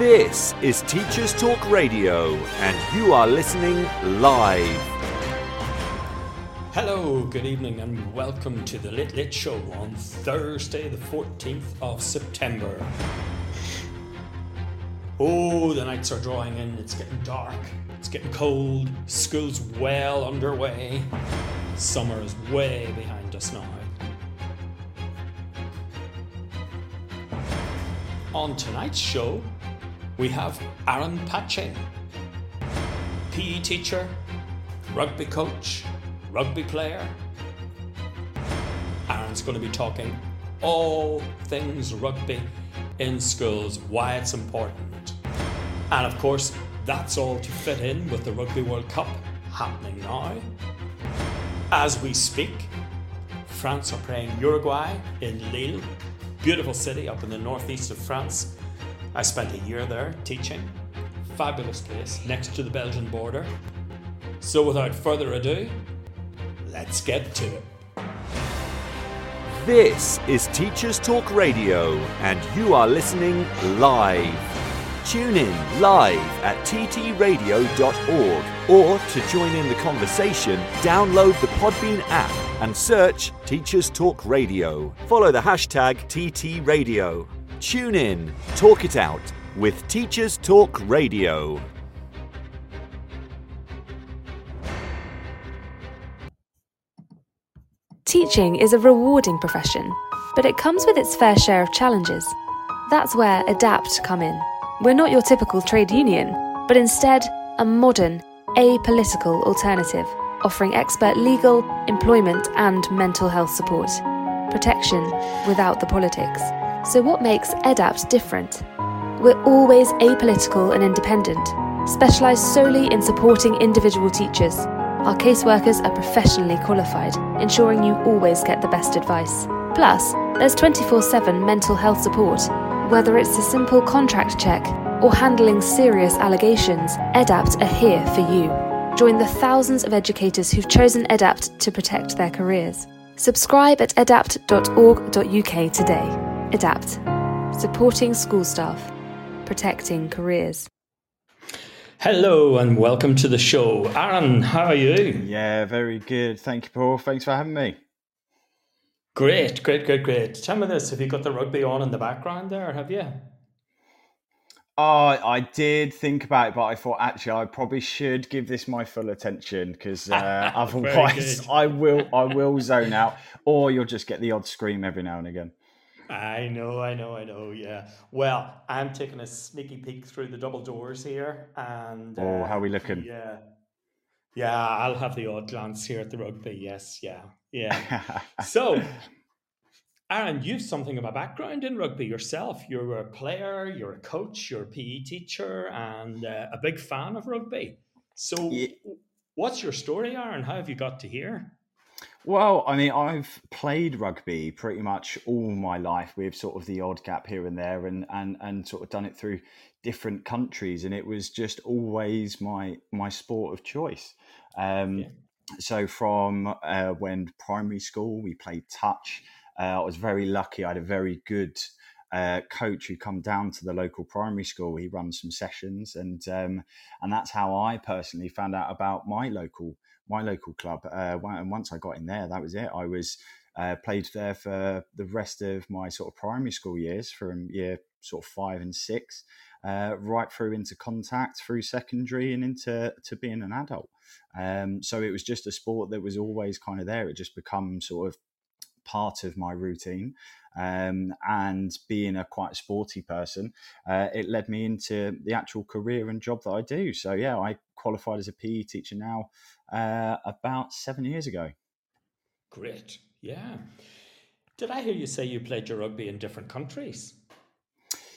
This is Teachers Talk Radio, and you are listening live. Hello, good evening, and welcome to the Late Late Show on Thursday, the 14th of September. Oh, the nights are drawing in, it's getting dark, it's getting cold, school's well underway, summer is way behind us now. On tonight's show, we have Aaron Patching, PE teacher, rugby coach, rugby player. Aaron's going to be talking all things rugby in schools, why it's important. And of course, that's all to fit in with the Rugby World Cup happening now. As we speak, France are playing Uruguay in Lille, beautiful city up in the northeast of France. I spent a year there teaching. Fabulous place next to the Belgian border. So without further ado, let's get to it. This is Teachers Talk Radio, and you are listening live. Tune in live at ttradio.org or to join in the conversation, download the Podbean app and search Teachers Talk Radio. Follow the hashtag TTRadio. Tune in, talk it out with Teachers Talk Radio. Teaching is a rewarding profession, but it comes with its fair share of challenges. That's where EDAPT come in. We're not your typical trade union, but instead a modern, apolitical alternative, offering expert legal, employment, and mental health support. Protection without the politics. So, what makes EDAPT different? We're always apolitical and independent, specialised solely in supporting individual teachers. Our caseworkers are professionally qualified, ensuring you always get the best advice. Plus, there's 24 7 mental health support. Whether it's a simple contract check or handling serious allegations, EDAPT are here for you. Join the thousands of educators who've chosen EDAPT to protect their careers. Subscribe at edapt.org.uk today. EDAPT, supporting school staff, protecting careers. Hello and welcome to the show. Aaron, how are you? Yeah, very good. Thank you, Paul. Thanks for having me. Great, great, great, great. Tell me this have you got the rugby on in the background there, have you? Oh, I did think about it, but I thought actually I probably should give this my full attention because uh, otherwise I will I will zone out, or you'll just get the odd scream every now and again. I know, I know, I know. Yeah. Well, I'm taking a sneaky peek through the double doors here, and oh, uh, how are we looking? Yeah, yeah. I'll have the odd glance here at the rugby. Yes, yeah, yeah. so, Aaron, you've something of a background in rugby yourself. You're a player, you're a coach, you're a PE teacher, and uh, a big fan of rugby. So, yeah. what's your story, Aaron? How have you got to here? Well, I mean, I've played rugby pretty much all my life with sort of the odd gap here and there and, and, and sort of done it through different countries. And it was just always my, my sport of choice. Um, yeah. So from uh, when primary school, we played touch. Uh, I was very lucky. I had a very good uh, coach who come down to the local primary school. He runs some sessions, and um, and that's how I personally found out about my local my local club. Uh, and once I got in there, that was it. I was uh, played there for the rest of my sort of primary school years, from year sort of five and six, uh, right through into contact, through secondary, and into to being an adult. Um, so it was just a sport that was always kind of there. It just become sort of part of my routine. Um, and being a quite sporty person, uh, it led me into the actual career and job that I do. So yeah, I qualified as a PE teacher now uh, about seven years ago. Great, yeah. Did I hear you say you played your rugby in different countries?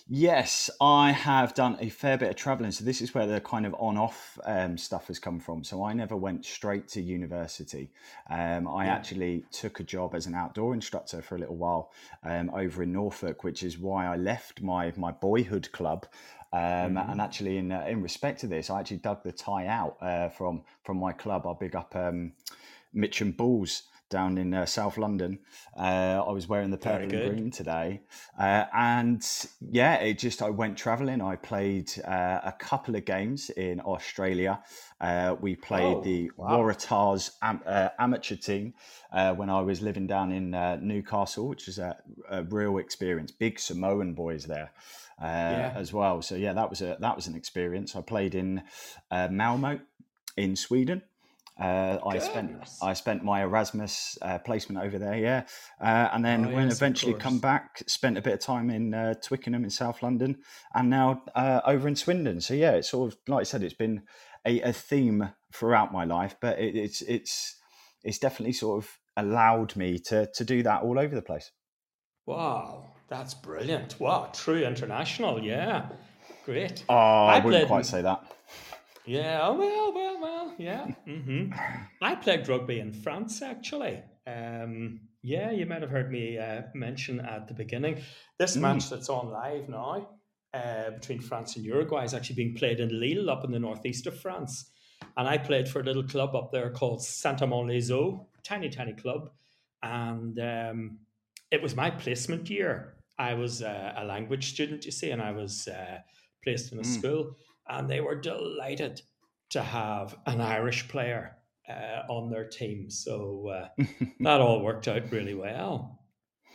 Yes, I have done a fair bit of traveling. So this is where the kind of on-off um, stuff has come from. So I never went straight to university. Um, I yeah. actually took a job as an outdoor instructor for a little while um, over in Norfolk, which is why I left my my boyhood club. Um, mm-hmm. And actually, in uh, in respect to this, I actually dug the tie out uh, from from my club. I'll big up um, Mitcham Bulls down in uh, South London. Uh, I was wearing the purple and green today, uh, and yeah, it just I went travelling. I played uh, a couple of games in Australia. Uh, we played oh, the wow. Waratahs am- uh, amateur team when I was living down in Newcastle, which is a, a, real experience. Big Samoan boys there. Yeah. As well, so yeah, that was a that was an experience. I played in Malmo in Sweden, uh, I spent I spent my Erasmus uh, placement over there, yeah, uh, and then oh, when yes, eventually come back, spent a bit of time in uh, Twickenham in South London, and now uh, over in Swindon. So yeah, it's sort of like I said, it's been a, a theme throughout my life, but it, it's it's it's definitely sort of allowed me to to do that all over the place. Wow, that's brilliant! Wow, true international, yeah, great. Oh, I, I wouldn't quite say that. Yeah, oh, well, well, well, yeah. Mm-hmm. I played rugby in France, actually. Um, yeah, you might have heard me uh, mention at the beginning. This mm. match that's on live now uh, between France and Uruguay is actually being played in Lille, up in the northeast of France. And I played for a little club up there called Saint-Amand-les-Eaux, tiny, tiny club. And um, it was my placement year. I was uh, a language student, you see, and I was uh, placed in a mm. school and they were delighted to have an Irish player uh, on their team. So uh, that all worked out really well.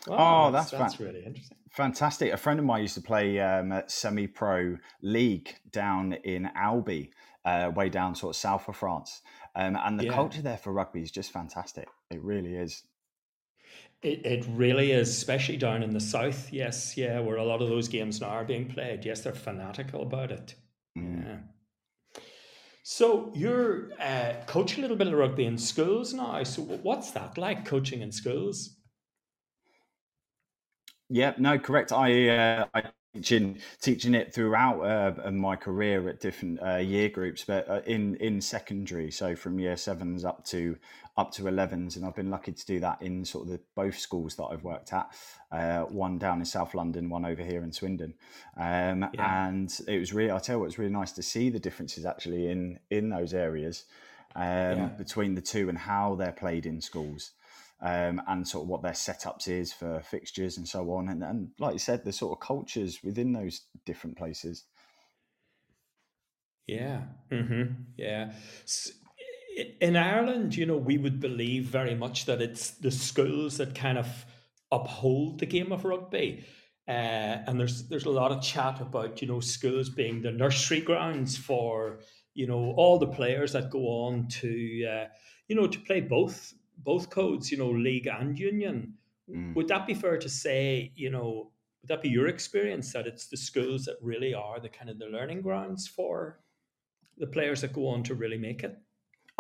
oh, that's, that's, that's really interesting. Fantastic. A friend of mine used to play um, at semi pro league down in Albi, uh, way down sort of south of France. Um, and the yeah. culture there for rugby is just fantastic. It really is. It, it really is, especially down in the south. Yes, yeah, where a lot of those games now are being played. Yes, they're fanatical about it. Mm. Yeah. So you're uh, coaching a little bit of rugby in schools now. So what's that like, coaching in schools? Yeah, no, correct. I uh, I teaching teaching it throughout uh, my career at different uh, year groups, but uh, in in secondary, so from year sevens up to up to 11s, and I've been lucky to do that in sort of the both schools that I've worked at. Uh, one down in South London, one over here in Swindon, um, yeah. and it was really I tell you what, it was really nice to see the differences actually in in those areas um, yeah. between the two and how they're played in schools um, and sort of what their setups is for fixtures and so on. And, and like you said, the sort of cultures within those different places. Yeah. Mm-hmm. Yeah. In Ireland, you know, we would believe very much that it's the schools that kind of uphold the game of rugby. Uh, and there's there's a lot of chat about you know schools being the nursery grounds for you know all the players that go on to uh, you know to play both both codes, you know, league and union. Mm. Would that be fair to say, you know, would that be your experience that it's the schools that really are the kind of the learning grounds for the players that go on to really make it?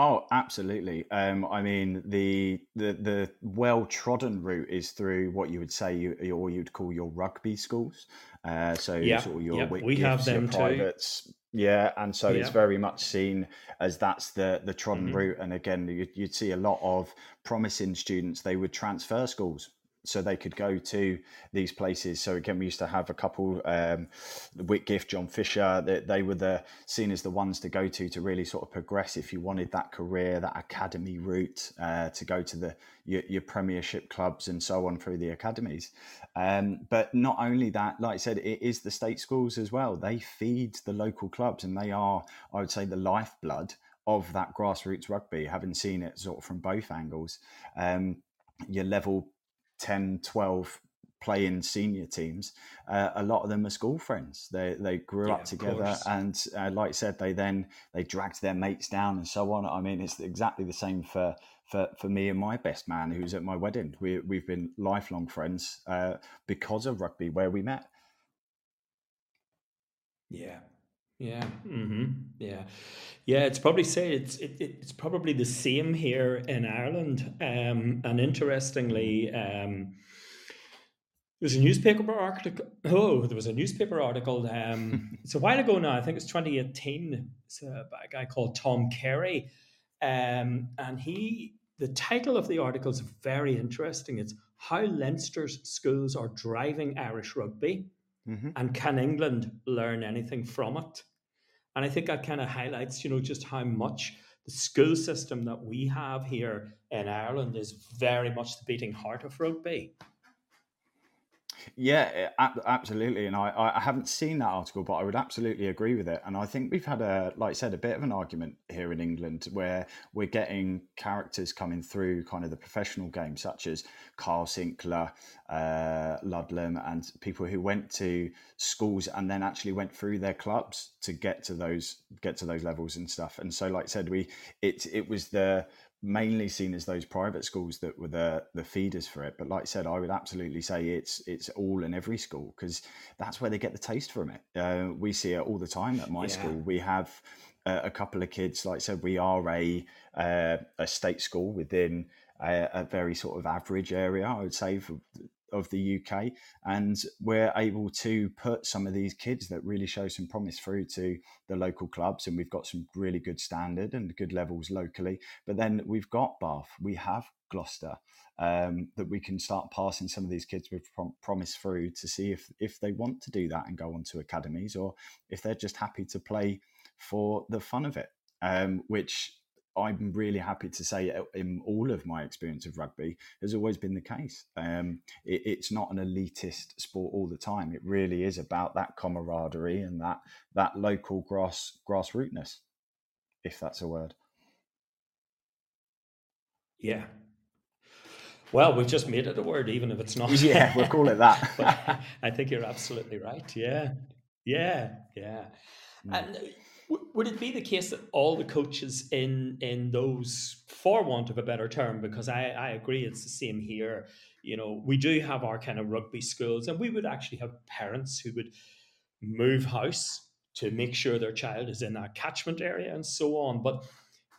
Oh, absolutely. Um, I mean, the the the well trodden route is through what you would say you or you'd call your rugby schools. Uh, so yeah, sort of your yeah, we have them privates, too. Yeah, and so yeah. it's very much seen as that's the the trodden mm-hmm. route. And again, you'd, you'd see a lot of promising students. They would transfer schools so they could go to these places. So again, we used to have a couple, um, Whitgift, John Fisher. They, they were the seen as the ones to go to to really sort of progress if you wanted that career, that academy route uh, to go to the your, your, Premiership clubs and so on through the academies. Um, but not only that, like I said, it is the state schools as well. They feed the local clubs, and they are, I would say, the lifeblood of that grassroots rugby. Having seen it sort of from both angles. Um, your level 10, 12 playing senior teams, uh, a lot of them are school friends. They they grew yeah, up together, and uh, like I said, they then they dragged their mates down and so on. I mean, it's exactly the same for for, for me and my best man who's at my wedding. We we've been lifelong friends uh, because of rugby, where we met. Yeah, yeah, mm-hmm. yeah, yeah. It's probably say it's it, it's probably the same here in Ireland. Um, and interestingly, um, there's a newspaper article. Oh, there was a newspaper article. Um, it's a while ago now. I think it's 2018. It's a, a guy called Tom Carey, um, and he. The title of the article is very interesting. It's how Leinster's schools are driving Irish rugby. Mm-hmm. And can England learn anything from it? And I think that kind of highlights, you know, just how much the school system that we have here in Ireland is very much the beating heart of rugby. Yeah, absolutely. And I, I haven't seen that article, but I would absolutely agree with it. And I think we've had a, like I said, a bit of an argument here in England where we're getting characters coming through kind of the professional game, such as Kyle Sinckler, uh, Ludlam, and people who went to schools and then actually went through their clubs to get to those get to those levels and stuff. And so, like I said, we it it was the mainly seen as those private schools that were the the feeders for it. But like I said, I would absolutely say it's it's all in every school because that's where they get the taste from it. Uh, we see it all the time at my yeah. school. We have uh, a couple of kids. Like I said, we are a uh, a state school within a, a, very sort of average area. I would say for of the UK, and we're able to put some of these kids that really show some promise through to the local clubs, and we've got some really good standard and good levels locally. But then we've got Bath, we have Gloucester, um, that we can start passing some of these kids with prom- promise through to see if if they want to do that and go on to academies, or if they're just happy to play for the fun of it. Um, which I'm really happy to say uh, in all of my experience of rugby has always been the case. Um, it, it's not an elitist sport all the time. It really is about that camaraderie and that that local grass grassrootness, if that's a word. Yeah. Well, we've just made it a word, even if it's not. Yeah, we'll call it that. I think you're absolutely right. Yeah, yeah, yeah. Mm. And would it be the case that all the coaches in in those, for want of a better term, because I, I agree it's the same here. You know, we do have our kind of rugby schools, and we would actually have parents who would move house to make sure their child is in that catchment area and so on. But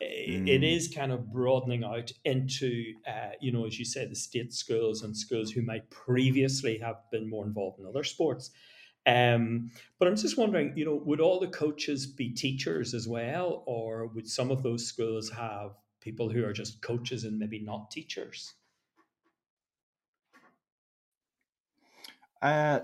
mm. it is kind of broadening out into, uh, you know, as you said, the state schools and schools who might previously have been more involved in other sports. Um, but I'm just wondering, you know, would all the coaches be teachers as well, or would some of those schools have people who are just coaches and maybe not teachers? Uh,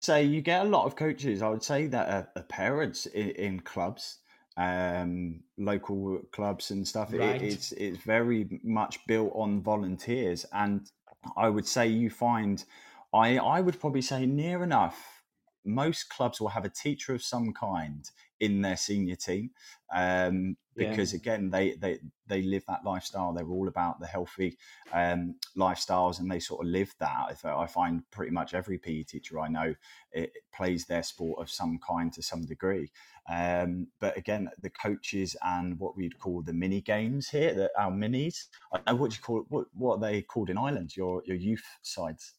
so you get a lot of coaches. I would say that are, are parents in, in clubs, um, local clubs and stuff. Right. It, it's it's very much built on volunteers, and I would say you find, I I would probably say near enough most clubs will have a teacher of some kind in their senior team um, because yeah. again they, they they live that lifestyle. They're all about the healthy um, lifestyles and they sort of live that. I find pretty much every pe teacher i know it, plays their sport of some kind to some degree. Um, but again the coaches and what we'd call the mini games here the, our minis i know what you call it what, what are they called in ireland your your youth sides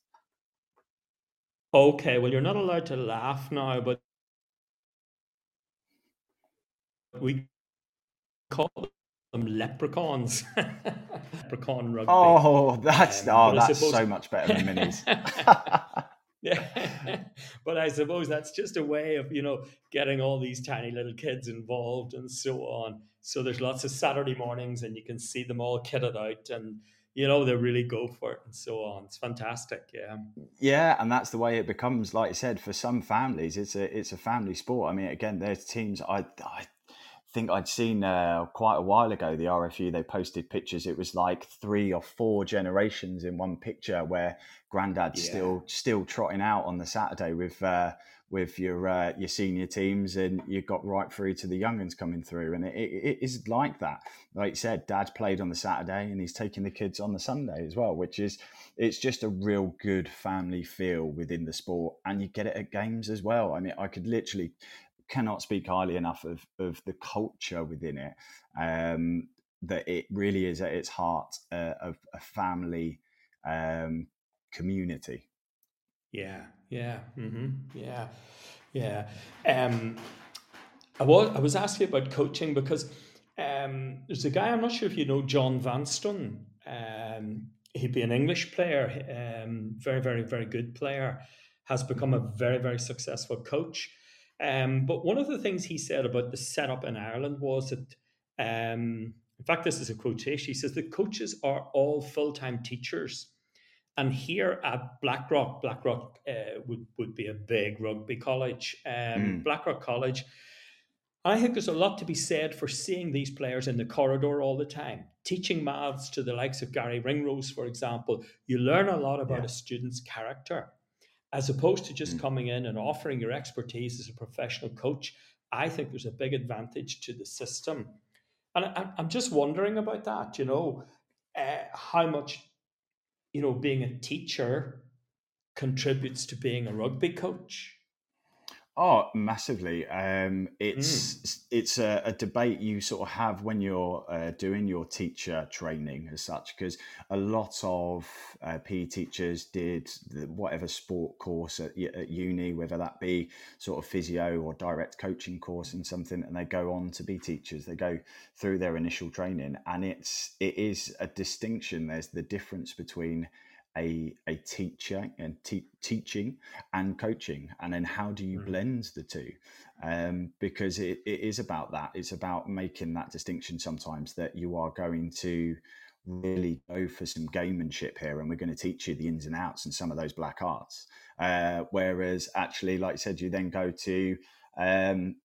Okay, well, you're not allowed to laugh now, but we call them leprechauns. Leprechaun rugby. Oh, that's um, oh, that's suppose... so much better than minis. yeah, but I suppose that's just a way of you know getting all these tiny little kids involved and so on. So there's lots of Saturday mornings, and you can see them all kitted out and you know they really go for it and so on. It's fantastic yeah. Yeah and that's the way it becomes like i said for some families it's a it's a family sport. I mean again there's teams i i think i'd seen uh, quite a while ago the rfu they posted pictures it was like three or four generations in one picture where granddad's yeah. still still trotting out on the saturday with uh, with your uh, your senior teams, and you got right through to the younguns coming through, and it, it, it is like that. Like you said, Dad's played on the Saturday, and he's taking the kids on the Sunday as well, which is it's just a real good family feel within the sport, and you get it at games as well. I mean, I could literally cannot speak highly enough of of the culture within it. Um, that it really is at its heart uh, of a family um, community yeah, yeah, mm-hmm, yeah, yeah. Um, I was I was asking about coaching because um, there's a guy I'm not sure if you know John Vanstone. Um, he'd be an English player, um, very very very good player. Has become a very very successful coach. Um, but one of the things he said about the setup in Ireland was that, um, in fact, this is a quotation. He says the coaches are all full time teachers and here at Blackrock, Blackrock uh, would, would be a big rugby college. Um, mm. Blackrock College, I think there's a lot to be said for seeing these players in the corridor all the time, teaching maths to the likes of Garry Ringrose, for example. You learn a lot about yeah. a student's character as opposed to just mm. coming in and offering your expertise as a professional coach. I think there's a big advantage to the system. And I, am just wondering about that, you know, uh, how much, you know, being a teacher contributes to being a rugby coach. Oh, massively. Um, it's mm. it's a, a, debate you sort of have when you're uh, doing your teacher training as such, because a lot of uh, PE teachers did the, whatever sport course at, at, uni, whether that be sort of physio or direct coaching course and something, and they go on to be teachers. They go through their initial training, and it's it is a distinction. There's the difference between a a teacher and te- teaching and coaching and then how do you mm. blend the two? Um, because it, it is about that. It's about making that distinction sometimes that you are going to really go for some gamemanship here and we're going to teach you the ins and outs and some of those black arts. Uh, whereas actually like i said you then go to um,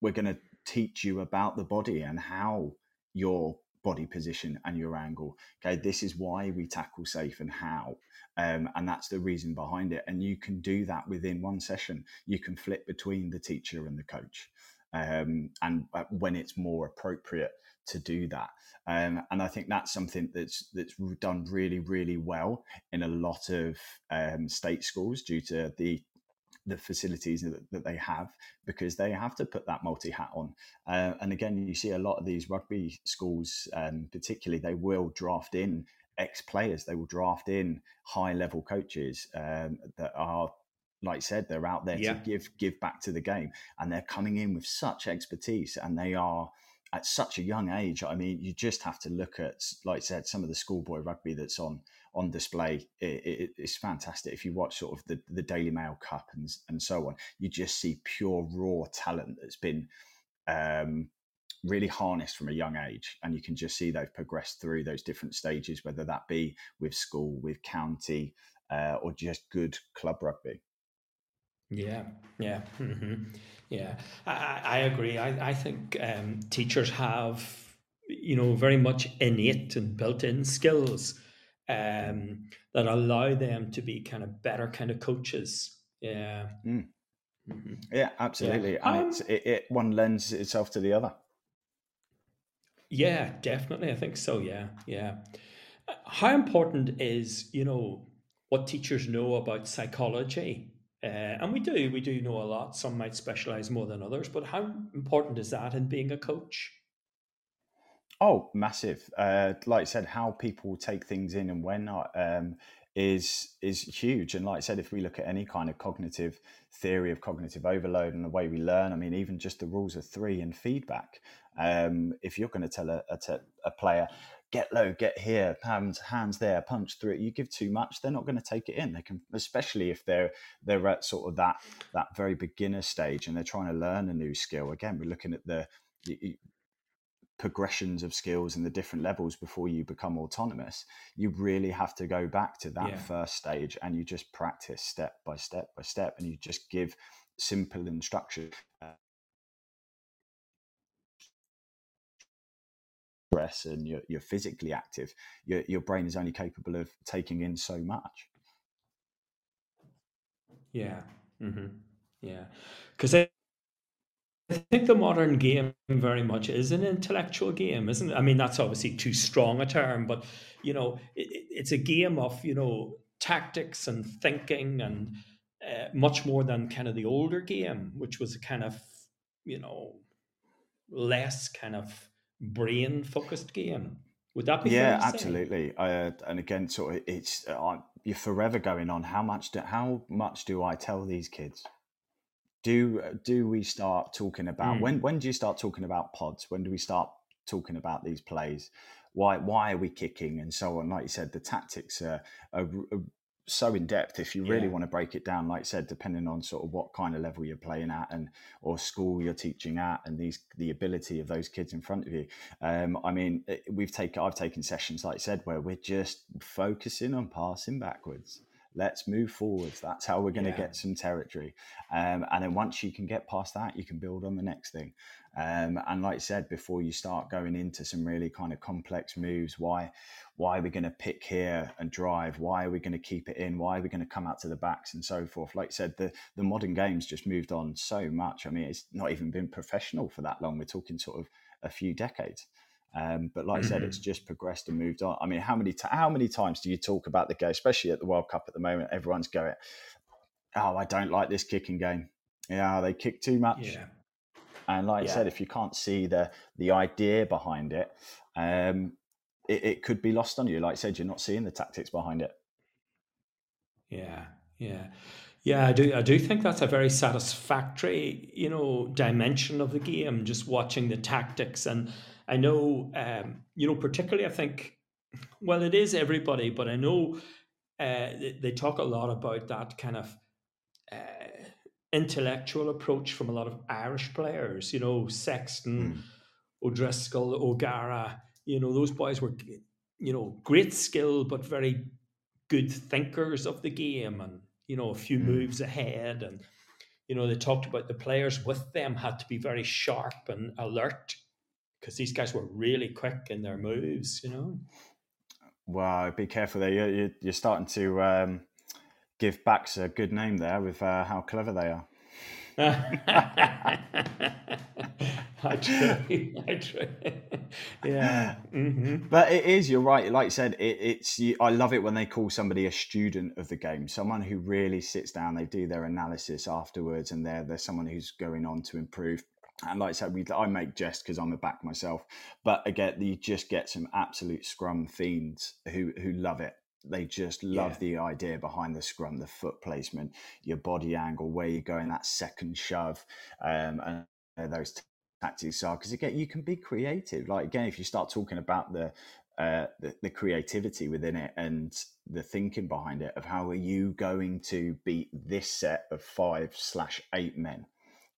we're going to teach you about the body and how your body position and your angle. Okay, this is why we tackle safe and how. Um, and that's the reason behind it. And you can do that within one session. You can flip between the teacher and the coach. Um, and uh, when it's more appropriate to do that. Um, and I think that's something that's that's done really, really well in a lot of um, state schools due to the the facilities that, that, they have because they have to put that multi hat on. Uh, and again, you see a lot of these rugby schools, um, particularly, they will draft in ex players, they will draft in high level coaches um, that are. Like I said, they're out there yeah. to give give back to the game, and they're coming in with such expertise, and they are at such a young age. I mean, you just have to look at, like I said, some of the schoolboy rugby that's on on display. It, it, it's fantastic. If you watch sort of the, the Daily Mail Cup and, and so on, you just see pure raw talent that's been um, really harnessed from a young age. And you can just see they've progressed through those different stages, whether that be with school, with county, uh, or just good club rugby. Yeah, yeah, mm-hmm. yeah. I, I agree. I, I think um, teachers have, you know, very much innate and built-in skills um, that allow them to be kind of better kind of coaches. Yeah. Mm. Mm-hmm. Yeah, absolutely. Yeah. And um, it's, it, it one lends itself to the other. Yeah, definitely. I think so. Yeah, yeah. How important is you know what teachers know about psychology? Uh, and we do, we do know a lot. Some might specialize more than others, but how important is that in being a coach? Oh, massive! Uh, like I said, how people take things in and when um, is is huge. And like I said, if we look at any kind of cognitive theory of cognitive overload and the way we learn, I mean, even just the rules of three and feedback. Um, if you're going to tell a, player get low, get here, hands hands there, punch through it, you give too much, they're not going to take it in. They can, especially if they're they're at sort of that that very beginner stage and they're trying to learn a new skill. Again, we're looking at the progressions of skills and the different levels before you become autonomous you really have to go back to that yeah. first stage and you just practice step by step by step and you just give simple instruction stress and you're, you're physically active your, your brain is only capable of taking in so much yeah mm-hmm. yeah because I think the modern game very much is an intellectual game, isn't it? I mean, that's obviously too strong a term, but you know, it, it's a game of you know tactics and thinking, and uh, much more than kind of the older game, which was a kind of you know less kind of brain focused game. Would that be? Yeah, absolutely. Uh, and again, sort of, it's uh, you're forever going on. How much? Do, how much do I tell these kids? Do do we start talking about mm. when when do you start talking about pods? When do we start talking about these plays? Why why are we kicking and so on? Like you said the tactics are, are, are so in depth if you really yeah. want to break it down. Like I said depending on sort of what kind of level you're playing at and or school you're teaching at and these the ability of those kids in front of you. Um, I mean we've taken I've taken sessions like I said where we're just focusing on passing backwards let's move forwards. That's how we're going to yeah. get some territory. Um, and then once you can get past that, you can build on the next thing. Um, and like I said, before you start going into some really kind of complex moves, why why are we going to pick here and drive? Why are we going to keep it in? Why are we going to come out to the backs and so forth? Like I said, the the modern games just moved on so much. I mean, it's not even been professional for that long. We're talking sort of a few decades. Um, but like. I said, it's mm-hmm. just progressed and moved on. I mean, how many t- how many times do you talk about the game, especially at the World Cup at the moment? Everyone's going, "Oh, I don't like this kicking game. Yeah, they kick too much." Yeah. And like yeah. I said, if you can't see the the idea behind it, um, it, it could be lost on you. Like I said, you're not seeing the tactics behind it. Yeah, yeah. Yeah, I do. I do think that's a very satisfactory, you know, dimension of the game. Just watching the tactics, and I know, um, you know, particularly, I think, well, it is everybody, but I know uh, they, they, talk a lot about that kind of uh, intellectual approach from a lot of Irish players. You know, Sexton, mm. O'Driscoll, O'Gara. You know, those boys were, you know, great skill, but very good thinkers of the game, and you know, a few mm. moves ahead. And you know, they talked about the players with them had to be very sharp and alert because these guys were really quick in their moves. You know. Wow, be careful there. You're, you're starting to um, give backs a good name there with uh, how clever they are. I try. I try. yeah. Mm-hmm. But it is, you're right. Like I said, it, it's, I love it when they call somebody a student of the game, someone who really sits down, they do their analysis afterwards, and they're, they're someone who's going on to improve. And like I said, we, I make jest because I'm a back myself. But again, you just get some absolute scrum fiends who, who love it they just love yeah. the idea behind the scrum, the foot placement, your body angle, where you're going, that second shove, um, and those tactics are. Because again, you can be creative. Like again, if you start talking about the, uh, the, the creativity within it and the thinking behind it of how are you going to beat this set of five slash eight men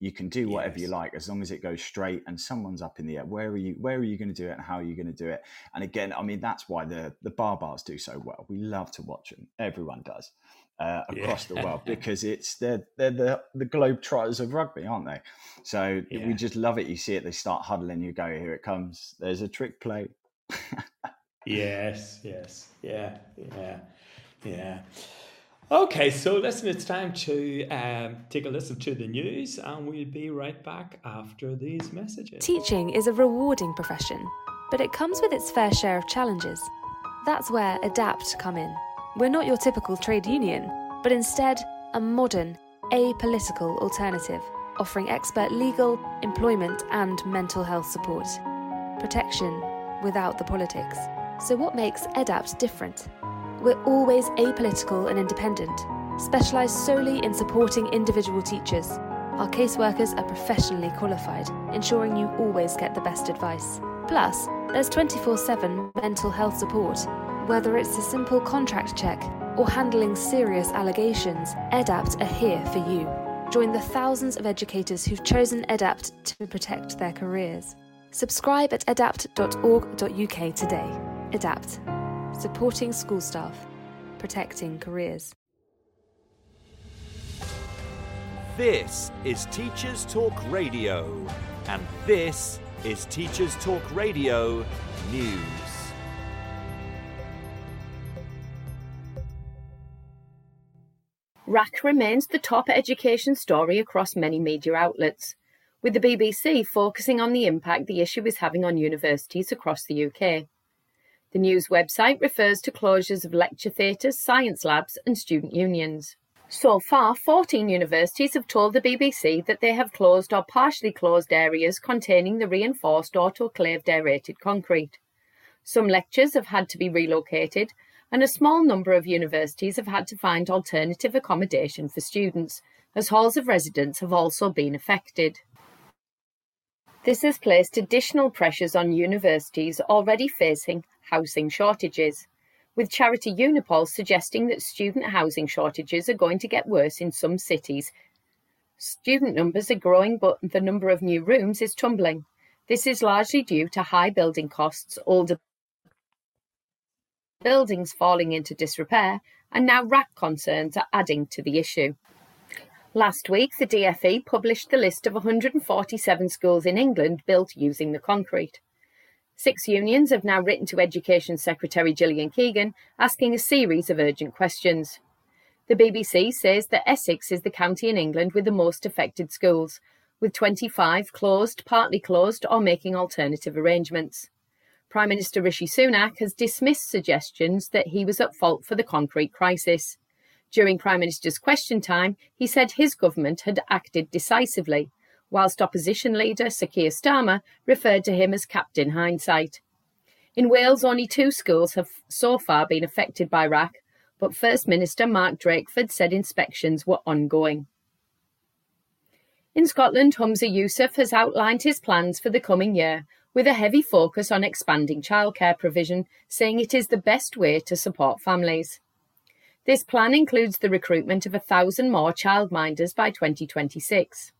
you can do whatever yes. you like as long as it goes straight and someone's up in the air. Where are you? Where are you going to do it? And how are you going to do it? And again, I mean, that's why the the Baa-Baas do so well. We love to watch them. Everyone does uh, across yeah. the world because it's they're they're the the globe trotters of rugby, aren't they? So yeah. we just love it. You see it. They start huddling. You go, here it comes. There's a trick play. yes. Yes. Yeah. Yeah. Yeah. Okay, so listen, it's time to um, take a listen to the news, and we'll be right back after these messages. Teaching is a rewarding profession, but it comes with its fair share of challenges. That's where EDAPT come in. We're not your typical trade union, but instead a modern, apolitical alternative, offering expert legal, employment, and mental health support. Protection without the politics. So, what makes EDAPT different? We're always apolitical and independent, specialised solely in supporting individual teachers. Our caseworkers are professionally qualified, ensuring you always get the best advice. Plus, there's 24 7 mental health support. Whether it's a simple contract check or handling serious allegations, EDAPT are here for you. Join the thousands of educators who've chosen EDAPT to protect their careers. Subscribe at edapt.org.uk today. EDAPT supporting school staff, protecting careers. This is Teachers Talk Radio, and this is Teachers Talk Radio News. RAAC remains the top education story across many media outlets, with the BBC focusing on the impact the issue is having on universities across the UK. The news website refers to closures of lecture theatres, science labs, and student unions. So far, 14 universities have told the BBC that they have closed or partially closed areas containing the reinforced autoclaved aerated concrete. Some lectures have had to be relocated, and a small number of universities have had to find alternative accommodation for students, as halls of residence have also been affected. This has placed additional pressures on universities already facing housing shortages, with charity Unipol suggesting that student housing shortages are going to get worse in some cities. Student numbers are growing, but the number of new rooms is tumbling. This is largely due to high building costs, older buildings falling into disrepair, and now RAAC concerns are adding to the issue. Last week, the DFE published the list of 147 schools in England built using the concrete. Six unions have now written to Education Secretary Gillian Keegan asking a series of urgent questions. The BBC says that Essex is the county in England with the most affected schools, with 25 closed, partly closed, or making alternative arrangements. Prime Minister Rishi Sunak has dismissed suggestions that he was at fault for the concrete crisis. During Prime Minister's question time, he said his government had acted decisively, whilst opposition leader Sir Keir Starmer referred to him as Captain Hindsight. In Wales, only two schools have so far been affected by RAAC, but First Minister Mark Drakeford said inspections were ongoing. In Scotland, Humza Yousaf has outlined his plans for the coming year with a heavy focus on expanding childcare provision, saying it is the best way to support families. This plan includes the recruitment of a thousand more childminders by 2026.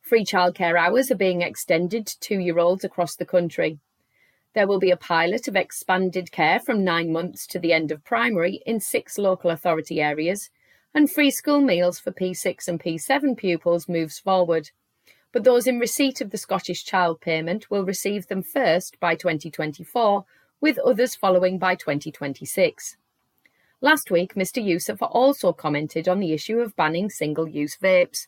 Free childcare hours are being extended to two year olds across the country. There will be a pilot of expanded care from nine months to the end of primary in six local authority areas, and free school meals for P6 and P7 pupils moves forward. But those in receipt of the Scottish Child Payment will receive them first by 2024, with others following by 2026. Last week, Mr. Yousaf also commented on the issue of banning single use vapes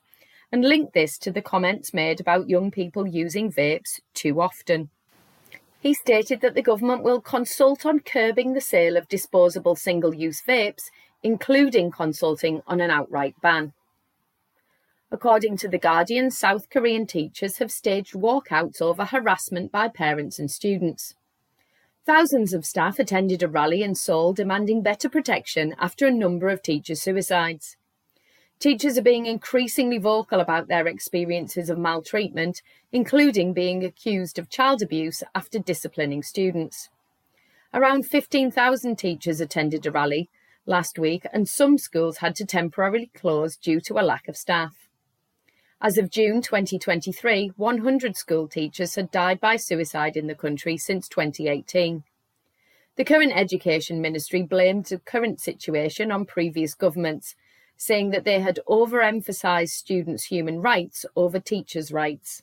and linked this to the comments made about young people using vapes too often. He stated that the government will consult on curbing the sale of disposable single use vapes, including consulting on an outright ban. According to The Guardian, South Korean teachers have staged walkouts over harassment by parents and students. Thousands of staff attended a rally in Seoul demanding better protection after a number of teacher suicides. Teachers are being increasingly vocal about their experiences of maltreatment, including being accused of child abuse after disciplining students. Around 15,000 teachers attended a rally last week, and some schools had to temporarily close due to a lack of staff. As of June 2023, 100 school teachers had died by suicide in the country since 2018. The current Education Ministry blamed the current situation on previous governments, saying that they had overemphasised students' human rights over teachers' rights.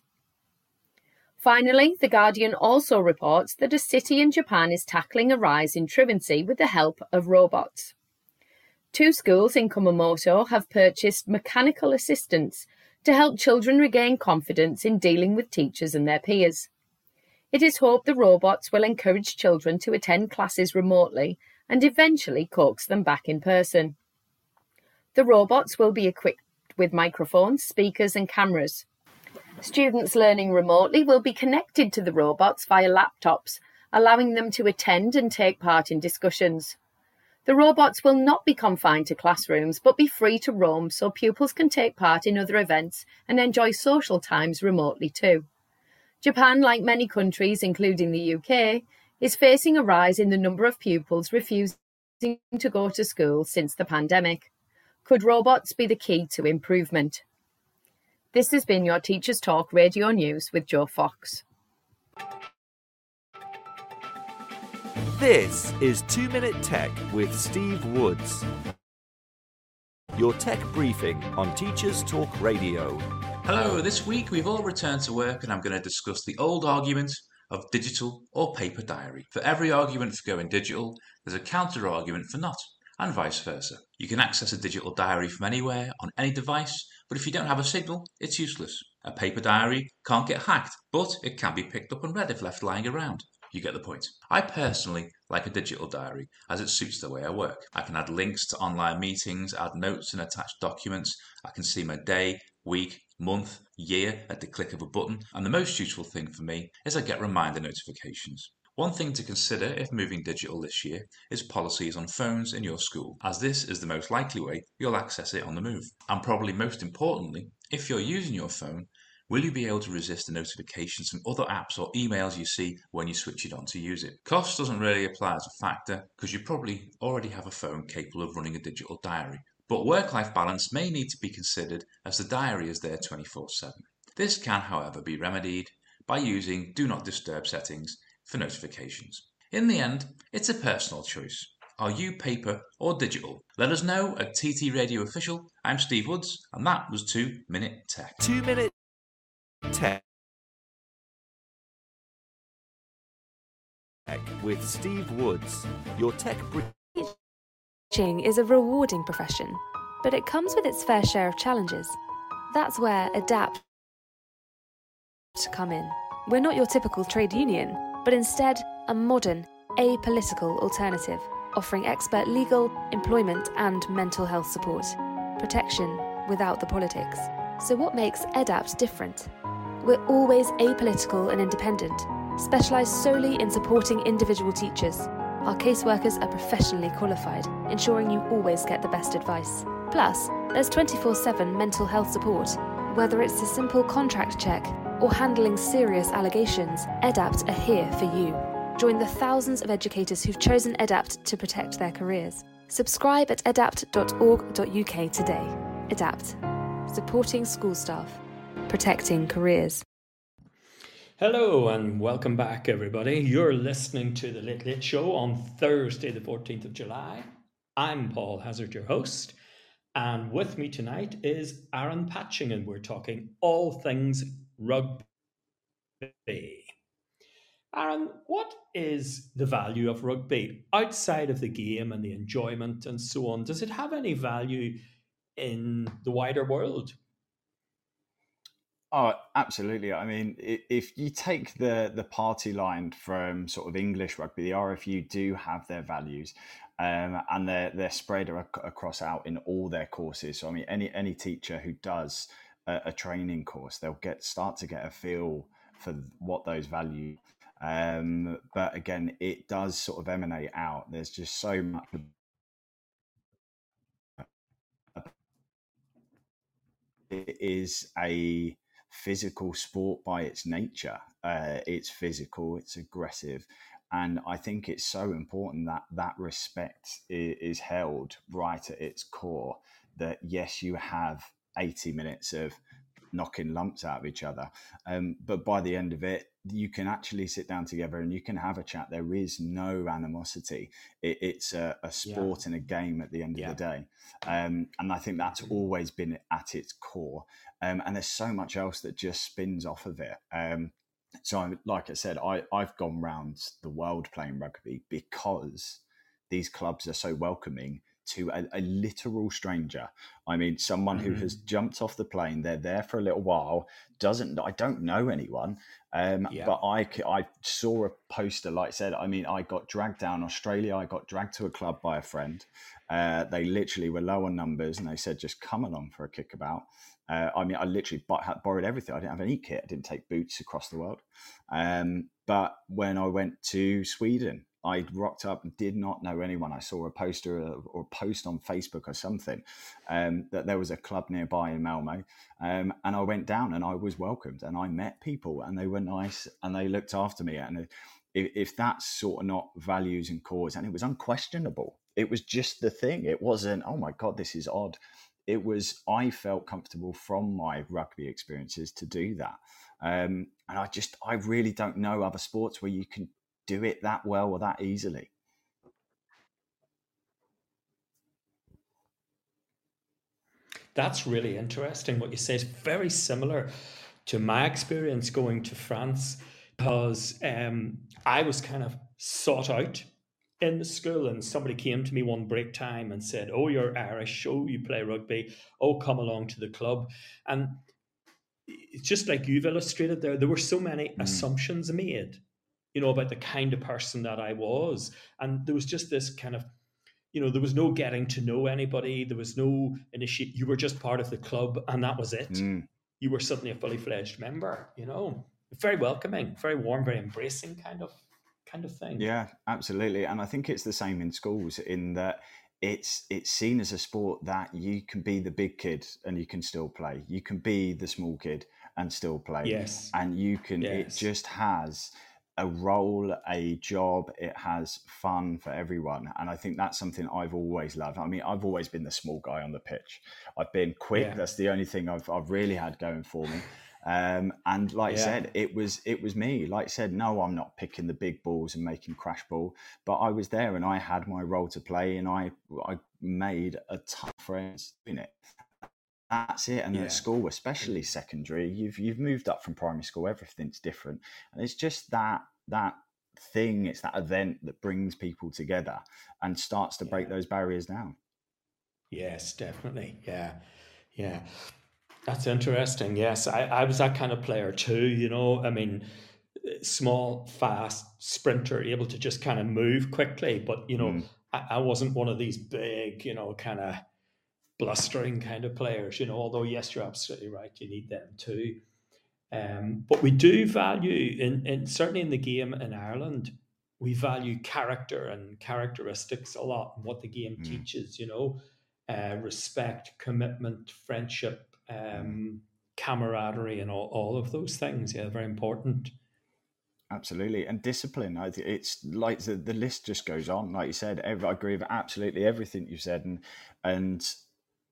Finally, The Guardian also reports that a city in Japan is tackling a rise in truancy with the help of robots. Two schools in Kumamoto have purchased mechanical assistants to help children regain confidence in dealing with teachers and their peers. It is hoped the robots will encourage children to attend classes remotely and eventually coax them back in person. The robots will be equipped with microphones, speakers, and cameras. Students learning remotely will be connected to the robots via laptops, allowing them to attend and take part in discussions. The robots will not be confined to classrooms, but be free to roam so pupils can take part in other events and enjoy social times remotely too. Japan, like many countries, including the UK, is facing a rise in the number of pupils refusing to go to school since the pandemic. Could robots be the key to improvement? This has been your Teachers Talk Radio News with Joe Fox. This is 2 Minute Tech with Steve Woods. Your tech briefing on Teachers Talk Radio. Hello, this week we've all returned to work and I'm going to discuss the old argument of digital or paper diary. For every argument for going digital, there's a counter argument for not, and vice versa. You can access a digital diary from anywhere on any device, but if you don't have a signal, it's useless. A paper diary can't get hacked, but it can be picked up and read if left lying around. You get the point. I personally like a digital diary as it suits the way I work. I can add links to online meetings, add notes and attach documents. I can see my day, week, month, year at the click of a button. And the most useful thing for me is I get reminder notifications. One thing to consider if moving digital this year is policies on phones in your school, as this is the most likely way you'll access it on the move. And probably most importantly, if you're using your phone, Will you be able to resist the notifications from other apps or emails you see when you switch it on to use it? Cost doesn't really apply as a factor because you probably already have a phone capable of running a digital diary. But work life balance may need to be considered as the diary is there 24 7. This can, however, be remedied by using Do Not Disturb settings for notifications. In the end, it's a personal choice. Are you paper or digital? Let us know at TT Radio Official. I'm Steve Woods, and that was 2 Minute Tech. Two Minute Tech with Steve Woods, your tech. Br- Teaching is a rewarding profession, but it comes with its fair share of challenges. That's where EDAPT come in. We're not your typical trade union, but instead a modern, apolitical alternative, offering expert legal, employment, and mental health support. Protection without the politics. So, what makes EDAPT different? We're always apolitical and independent, specialised solely in supporting individual teachers. Our caseworkers are professionally qualified, ensuring you always get the best advice. Plus, there's 24 7 mental health support. Whether it's a simple contract check or handling serious allegations, EDAPT are here for you. Join the thousands of educators who've chosen EDAPT to protect their careers. Subscribe at edapt.org.uk today. EDAPT, supporting school staff, protecting careers. Hello and welcome back, everybody. You're listening to The Late Late Show on Thursday, the 14th of July. I'm Paul Hazzard, your host, and with me tonight is Aaron Patching, and we're talking all things rugby. Aaron, what is the value of rugby outside of the game and the enjoyment and so on? Does it have any value in the wider world? Oh, absolutely. I mean, if you take the the party line from sort of English rugby, the RFU do have their values, um, and they're they're spread across out in all their courses. So I mean, any any teacher who does a, a training course, they'll get start to get a feel for what those value. Um, but again, it does sort of emanate out. There's just so much it is a physical sport by its nature. Uh, it's physical, it's aggressive. And I think it's so important that that respect is held right at its core. That yes, you have 80 minutes of knocking lumps out of each other. Um, but by the end of it, you can actually sit down together and you can have a chat. There is no animosity. It, it's a, a sport yeah. and a game at the end yeah. of the day. Um, and I think that's always been at its core. Um, and there's so much else that just spins off of it. Um, so, I'm, like I said, I, I've gone round the world playing rugby because these clubs are so welcoming to a, a literal stranger. I mean, someone mm-hmm. who has mm. jumped off the plane, they're there for a little while, doesn't, I don't know anyone, um, yeah. but I, I saw a poster, like I said, I mean, I got dragged down Australia, I got dragged to a club by a friend. Uh, they literally were low on numbers and they said, just come along for a kickabout. Uh, I mean, I literally borrowed everything. I didn't have any kit. I didn't take boots across the world. Um, but when I went to Sweden, I rocked up and did not know anyone. I saw a poster or a post on Facebook or something um, that there was a club nearby in Malmo. Um, and I went down and I was welcomed and I met people and they were nice and they looked after me. And if, if that's sort of not values and cause, and it was unquestionable, it was just the thing. It wasn't, oh my God, this is odd. It was, I felt comfortable from my rugby experiences to do that. Um, and I just, I really don't know other sports where you can do it that well or that easily. That's really interesting. What you say is very similar to my experience going to France because um, I was kind of sought out in the school and somebody came to me one break time and said, Oh, you're Irish. Oh, you play rugby. Oh, come along to the club. And it's just like you've illustrated there, there were so many mm. assumptions made you know, about the kind of person that I was. And there was just this kind of, you know, there was no getting to know anybody. There was no initiate. You were just part of the club, and that was it. Mm. You were suddenly a fully fledged member. You know, very welcoming, very warm, very embracing kind of kind of thing. Yeah, absolutely. And I think it's the same in schools in that it's it's seen as a sport that you can be the big kid and you can still play. You can be the small kid and still play. Yes. And you can yes. it just has a role, a job. It has fun for everyone, and I think that's something I've always loved. I mean, I've always been the small guy on the pitch. I've been quick. Yeah. That's the only thing I've I've really had going for me. Um, and like yeah. I said, it was it was me. Like I said, no, I'm not picking the big balls and making crash ball, but I was there and I had my role to play, and I I made a ton of friends in it. That's it. And yeah. at school, especially secondary, you've you've moved up from primary school. Everything's different, and it's just that that thing. It's that event that brings people together and starts to yeah. break those barriers down. Yes, definitely. Yeah, yeah. That's interesting. Yes, I, I was that kind of player too. You know, I mean, small, fast sprinter, able to just kind of move quickly. But you know, mm. I, I wasn't one of these big, you know, kind of blustering kind of players. You know, although yes, you're absolutely right. You need them too. Um, but we do value, in, in certainly in the game in Ireland, we value character and characteristics a lot. And what the game mm. teaches, you know, uh, respect, commitment, friendship, um, camaraderie, and all, all of those things. Yeah, very important. Absolutely, and discipline. It's like the, the list just goes on. Like you said, every, I agree with absolutely everything you said, and and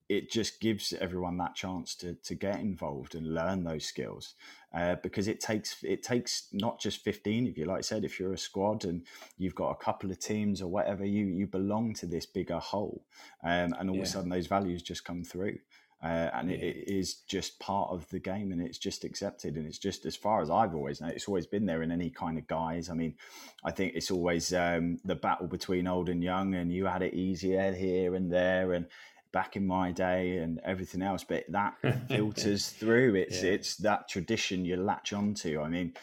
it just gives everyone that chance to to get involved and learn those skills uh, because it takes it takes not just 15 of you like i said if you're a squad and you've got a couple of teams or whatever you you belong to this bigger whole um, and all yeah. of a sudden those values just come through uh, and it, it is just part of the game and it's just accepted and it's just as far as i've always known it's always been there in any kind of guise i mean i think it's always um, the battle between old and young and you had it easier here and there and back in my day and everything else but that filters through it's yeah. it's that tradition you latch onto i mean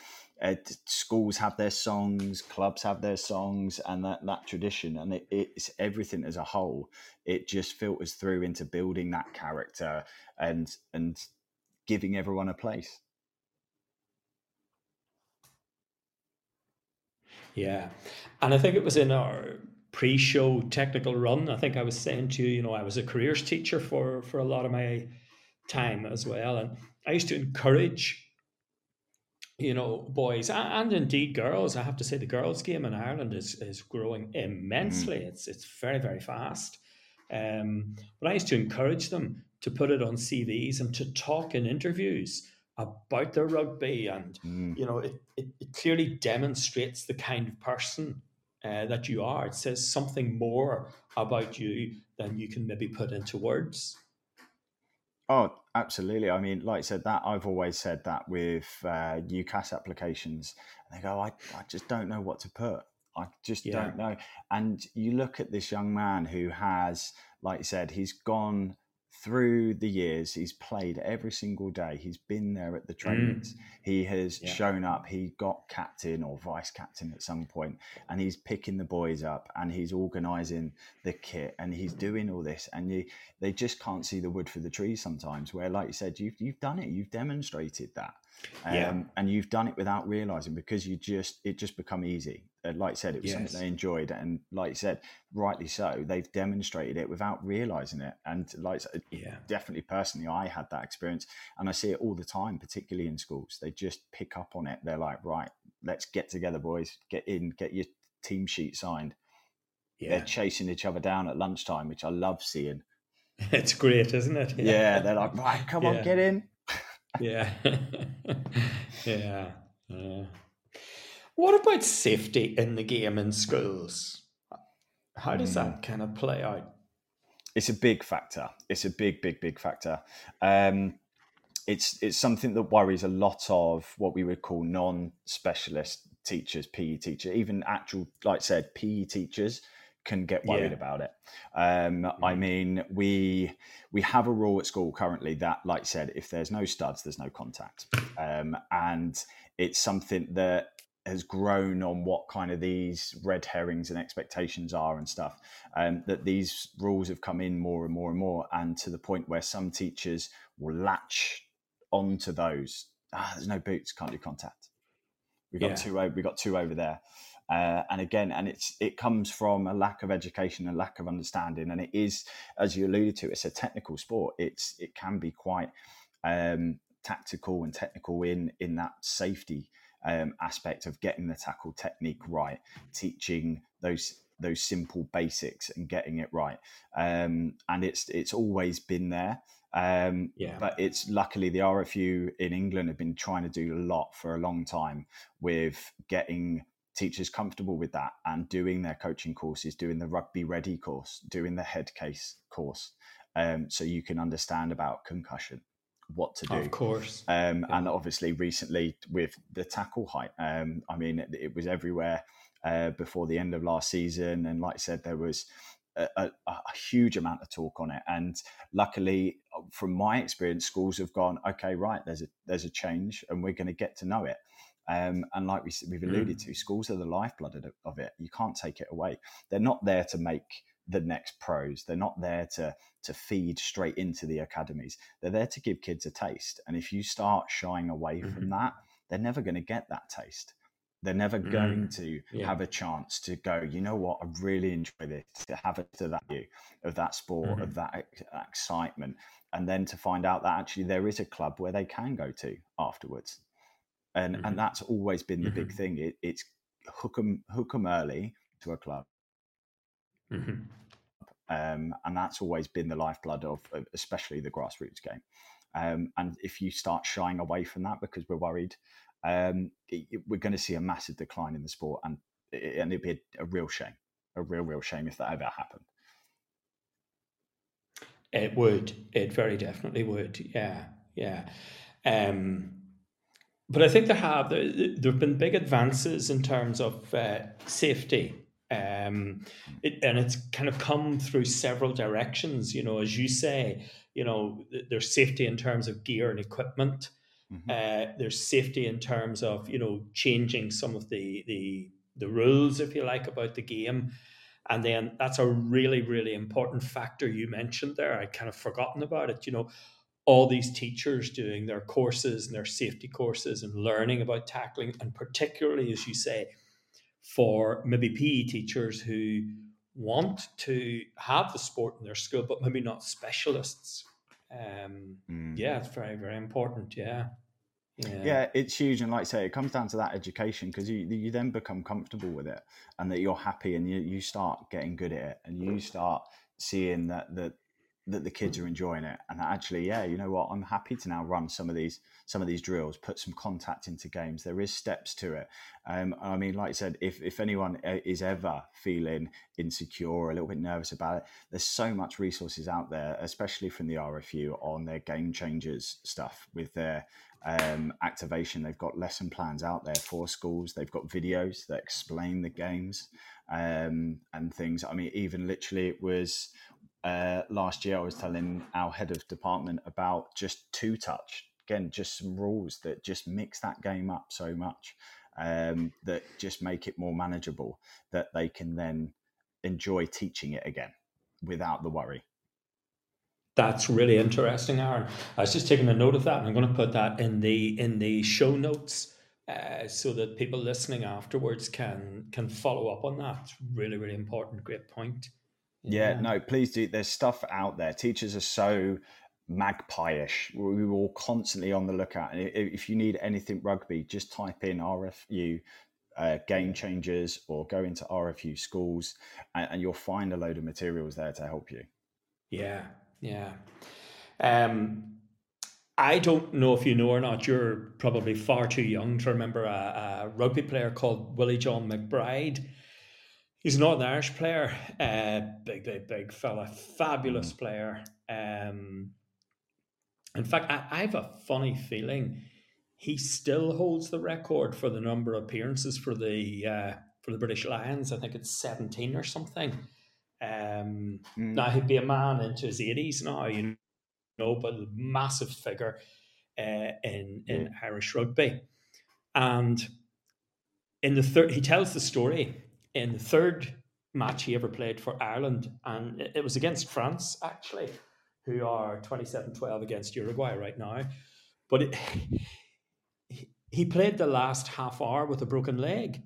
uh, schools have their songs, clubs have their songs, and that, that tradition, and it, it's everything as a whole. It just filters through into building that character and and giving everyone a place. Yeah, and I think it was in our pre-show technical run. I think I was saying to you, you know, I was a careers teacher for for a lot of my time as well, and I used to encourage you know, boys and, indeed girls. I have to say the girls' game in Ireland is is growing immensely. Mm. It's it's very very fast. Um, but I used to encourage them to put it on CVs and to talk in interviews about their rugby, and mm. you know, it, it, it clearly demonstrates the kind of person uh, that you are. It says something more about you than you can maybe put into words. Oh, absolutely. I mean, like I said, that I've always said that with uh, UCAS applications. And they go, I, I just don't know what to put. I just yeah. don't know. And you look at this young man who has, like you said, he's gone through the years, he's played every single day. He's been there at the trainings. Mm. He has yeah. shown up. He got captain or vice captain at some point, and he's picking the boys up and he's organising the kit and he's doing all this. And you, they just can't see the wood for the trees sometimes. Where, like you said, you've you've done it. You've demonstrated that. Um, yeah. and you've done it without realizing because you just it just become easy uh, like I said it was yes. something they enjoyed and like you said rightly so they've demonstrated it without realizing it and like yeah definitely personally I had that experience and I see it all the time particularly in schools they just pick up on it they're like right let's get together boys get in get your team sheet signed yeah. they're chasing each other down at lunchtime which I love seeing it's great isn't it yeah, yeah they're like right come yeah. on get in yeah. yeah. Yeah. What about safety in the game in schools? How does that hmm. kind of play out? It's a big factor. It's a big, big, big factor. Um, it's it's something that worries a lot of what we would call non-specialist teachers, PE teacher, even actual, like I said, PE teachers can get worried yeah. about it. Um, mm-hmm. I mean, we we have a rule at school currently that, like I said, if there's no studs, there's no contact, um, and it's something that has grown on what kind of these red herrings and expectations are and stuff. Um, that these rules have come in more and more and more, and to the point where some teachers will latch onto those. Ah, there's no boots, can't do contact. We got yeah. two. We got two over there. Uh, and again, and it's it comes from a lack of education, a lack of understanding, and it is, as you alluded to, it's a technical sport. It's it can be quite um, tactical and technical in in that safety um, aspect of getting the tackle technique right, teaching those those simple basics and getting it right. Um, and it's it's always been there. Um, yeah. But it's luckily the RFU in England have been trying to do a lot for a long time with getting teachers comfortable with that and doing their coaching courses, doing the rugby ready course, doing the head case course, um, so you can understand about concussion, what to do. Of course. Um, yeah. And obviously, recently with the tackle height, um, I mean, it, it was everywhere uh, before the end of last season. And like I said, there was a, a, a, huge amount of talk on it. And luckily, from my experience, schools have gone, okay, right, there's a there's a change, and we're going to get to know it. Um, and like we, we've alluded mm. to, schools are the lifeblood of, of it. You can't take it away. They're not there to make the next pros. They're not there to to feed straight into the academies. They're there to give kids a taste. And if you start shying away mm-hmm. from that, they're never going to get that taste. They're never mm going to yeah. have a chance to go, you know what, I really enjoy this, to have it to that view of that sport, mm-hmm. of that excitement. And then to find out that actually there is a club where they can go to afterwards and mm-hmm. and that's always been the mm-hmm. big thing. It, it's hook them hook them early to a club, mm-hmm. Um, and that's always been the lifeblood of, of especially the grassroots game. Um, and if you start shying away from that because we're worried, um, it, it, we're going to see a massive decline in the sport, and and it'd be a, a real shame, a real real shame if that ever happened. It would. It very definitely would. Yeah, yeah. Um, but I think there have there, there have been big advances in terms of uh, safety, um, it, and it's kind of come through several directions. You know, as you say, you know, there's safety in terms of gear and equipment. Mm-hmm. Uh, there's safety in terms of you know changing some of the the the rules, if you like, about the game. And then that's a really, really important factor you mentioned there. I kind of forgotten about it. You know, all these teachers doing their courses and their safety courses and learning about tackling, and particularly, as you say, for maybe PE teachers who want to have the sport in their school, but maybe not specialists. Um, mm. Yeah, it's very, very important. Yeah. Yeah. yeah. it's huge, and like I say, it comes down to that education because you you then become comfortable with it, and that you're happy, and you you start getting good at it, and you start seeing that that that the kids are enjoying it. And actually yeah you know what? I'm happy to now run some of these some of these drills put some contact into games. There is steps to it. Um, i mean like i said if, if anyone uh, is ever feeling insecure or a little bit nervous about it there's so much resources out there especially from the rfu on their game changers stuff with their um, activation. They've got lesson plans out there for schools. They've got videos that explain the games um, and things. I mean even literally it was uh, last year I was telling our head of department about just two touch. Again, just some rules that just mix that game up so much um, that just make it more manageable that they can then enjoy teaching it again without the worry. That's really interesting, Aaron. I was just taking a note of that, and I'm going to put that in the in the show notes uh, so that people listening afterwards can can follow up on that. Really, really important. Great point. Yeah. yeah, no, please do. There's stuff out there. Teachers are so magpie-ish. We were all constantly on the lookout. And if you need anything rugby, just type in RFU uh, game changers or go into RFU schools, and, and, you'll find a load of materials there to help you. Yeah, yeah. Um, I don't know if you know or not. You're probably far too young to remember a, a rugby player called Willie John McBride He's a Northern Irish player, uh, big, big, big fella, fabulous mm. player. Um, in fact, I, I, have a funny feeling he still holds the record for the number of appearances for the uh, for the British Lions. I think it's seventeen or something. Um, mm. Now he'd be a man into his eighties now, you know, but a massive figure uh, in in mm. Irish rugby. And in the third, he tells the story in the third match he ever played for Ireland, and it was against France actually, who are 27-12 against Uruguay right now. But it, he played the last half hour with a broken leg.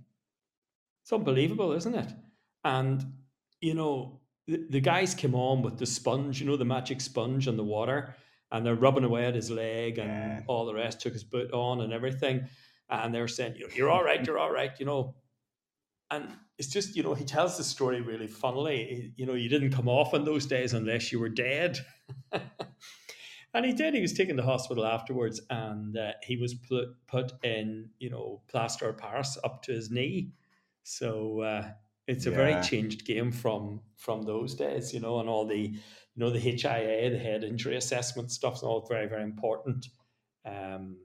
It's unbelievable, isn't it? And you know, the, the guys came on with the sponge, you know, the magic sponge and the water, and they're rubbing away at his leg and yeah. all the rest. Took his boot on and everything, and they're saying, "You're all right, you're all right," you know. And it's just you know he tells the story really funnily you know you didn't come off in those days unless you were dead and he did. He was taken to hospital afterwards, and uh, he was put put in, you know, plaster of Paris up to his knee. So uh, it's a yeah. very changed game from from those days, you know, and all the you know the HIA, the head injury assessment stuff is all very very important. Um,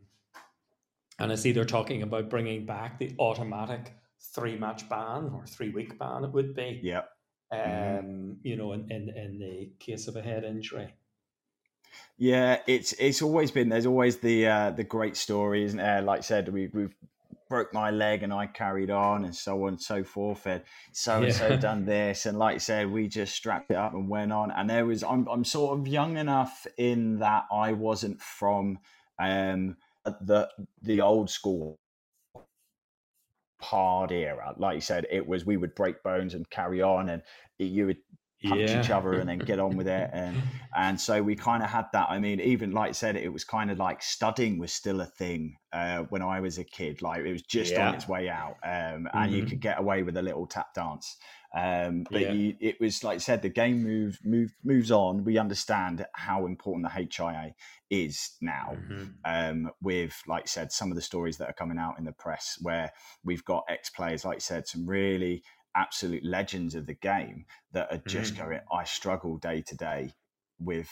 and I see they're talking about bringing back the automatic three match ban or three week ban. It would be, yeah. Mm-hmm. Um, mm-hmm. you know, in, in in the case of a head injury. Yeah, it's it's always been. There's always the uh, the great story, isn't there? Like I said, we we've broke my leg and I carried on and so on and so forth. And so and so done this. And like I said, we just strapped it up and went on. And there was, I'm, I'm sort of young enough in that I wasn't from um, the, the old school hard era. Like you said, it was, we would break bones and carry on and you would punch yeah. each other and then get on with it and and so we kind of had that i mean even like I said it was kind of like studying was still a thing uh, when i was a kid like it was just yeah. on its way out um, and mm-hmm. you could get away with a little tap dance um, but yeah. you, it was like I said, the game moves move, moves on. We understand how important the HIA is now. Mm-hmm. Um, with like I said, some of the stories that are coming out in the press, where we've got ex players, like I said, some really absolute legends of the game that are just mm-hmm. going, I struggle day to day with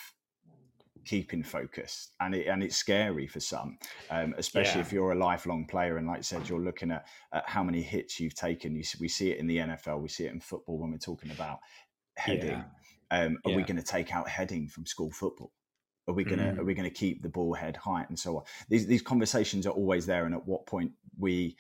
keeping focus and it, and it's scary for some um, especially yeah. if you're a lifelong player and like I said you're looking at, at how many hits you've taken you, we see it in the NFL we see it in football when we're talking about heading yeah. Um, are yeah. we going to take out heading from school football are we gonna mm. are we gonna keep the ball head height and so on? These these conversations are always there, and at what point we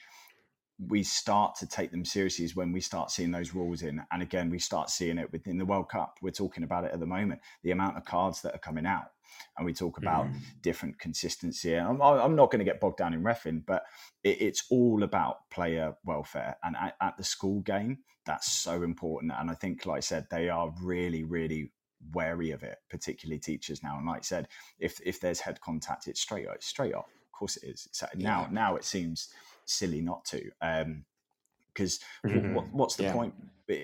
we start to take them seriously is when we start seeing those rules in. And again, we start seeing it within the World Cup. We're talking about it at the moment, the amount of cards that are coming out. And we talk about mm. different consistency. And I'm, I'm not going to get bogged down in refing, but it, it's all about player welfare. And at, at the school game, that's so important. And I think, like I said, they are really, really wary of it, particularly teachers now. And like I said, if if there's head contact, it's straight up, straight off. Of course it is. It's, now, yeah. now it seems silly not to. because um, mm-hmm. what, what's the yeah. point?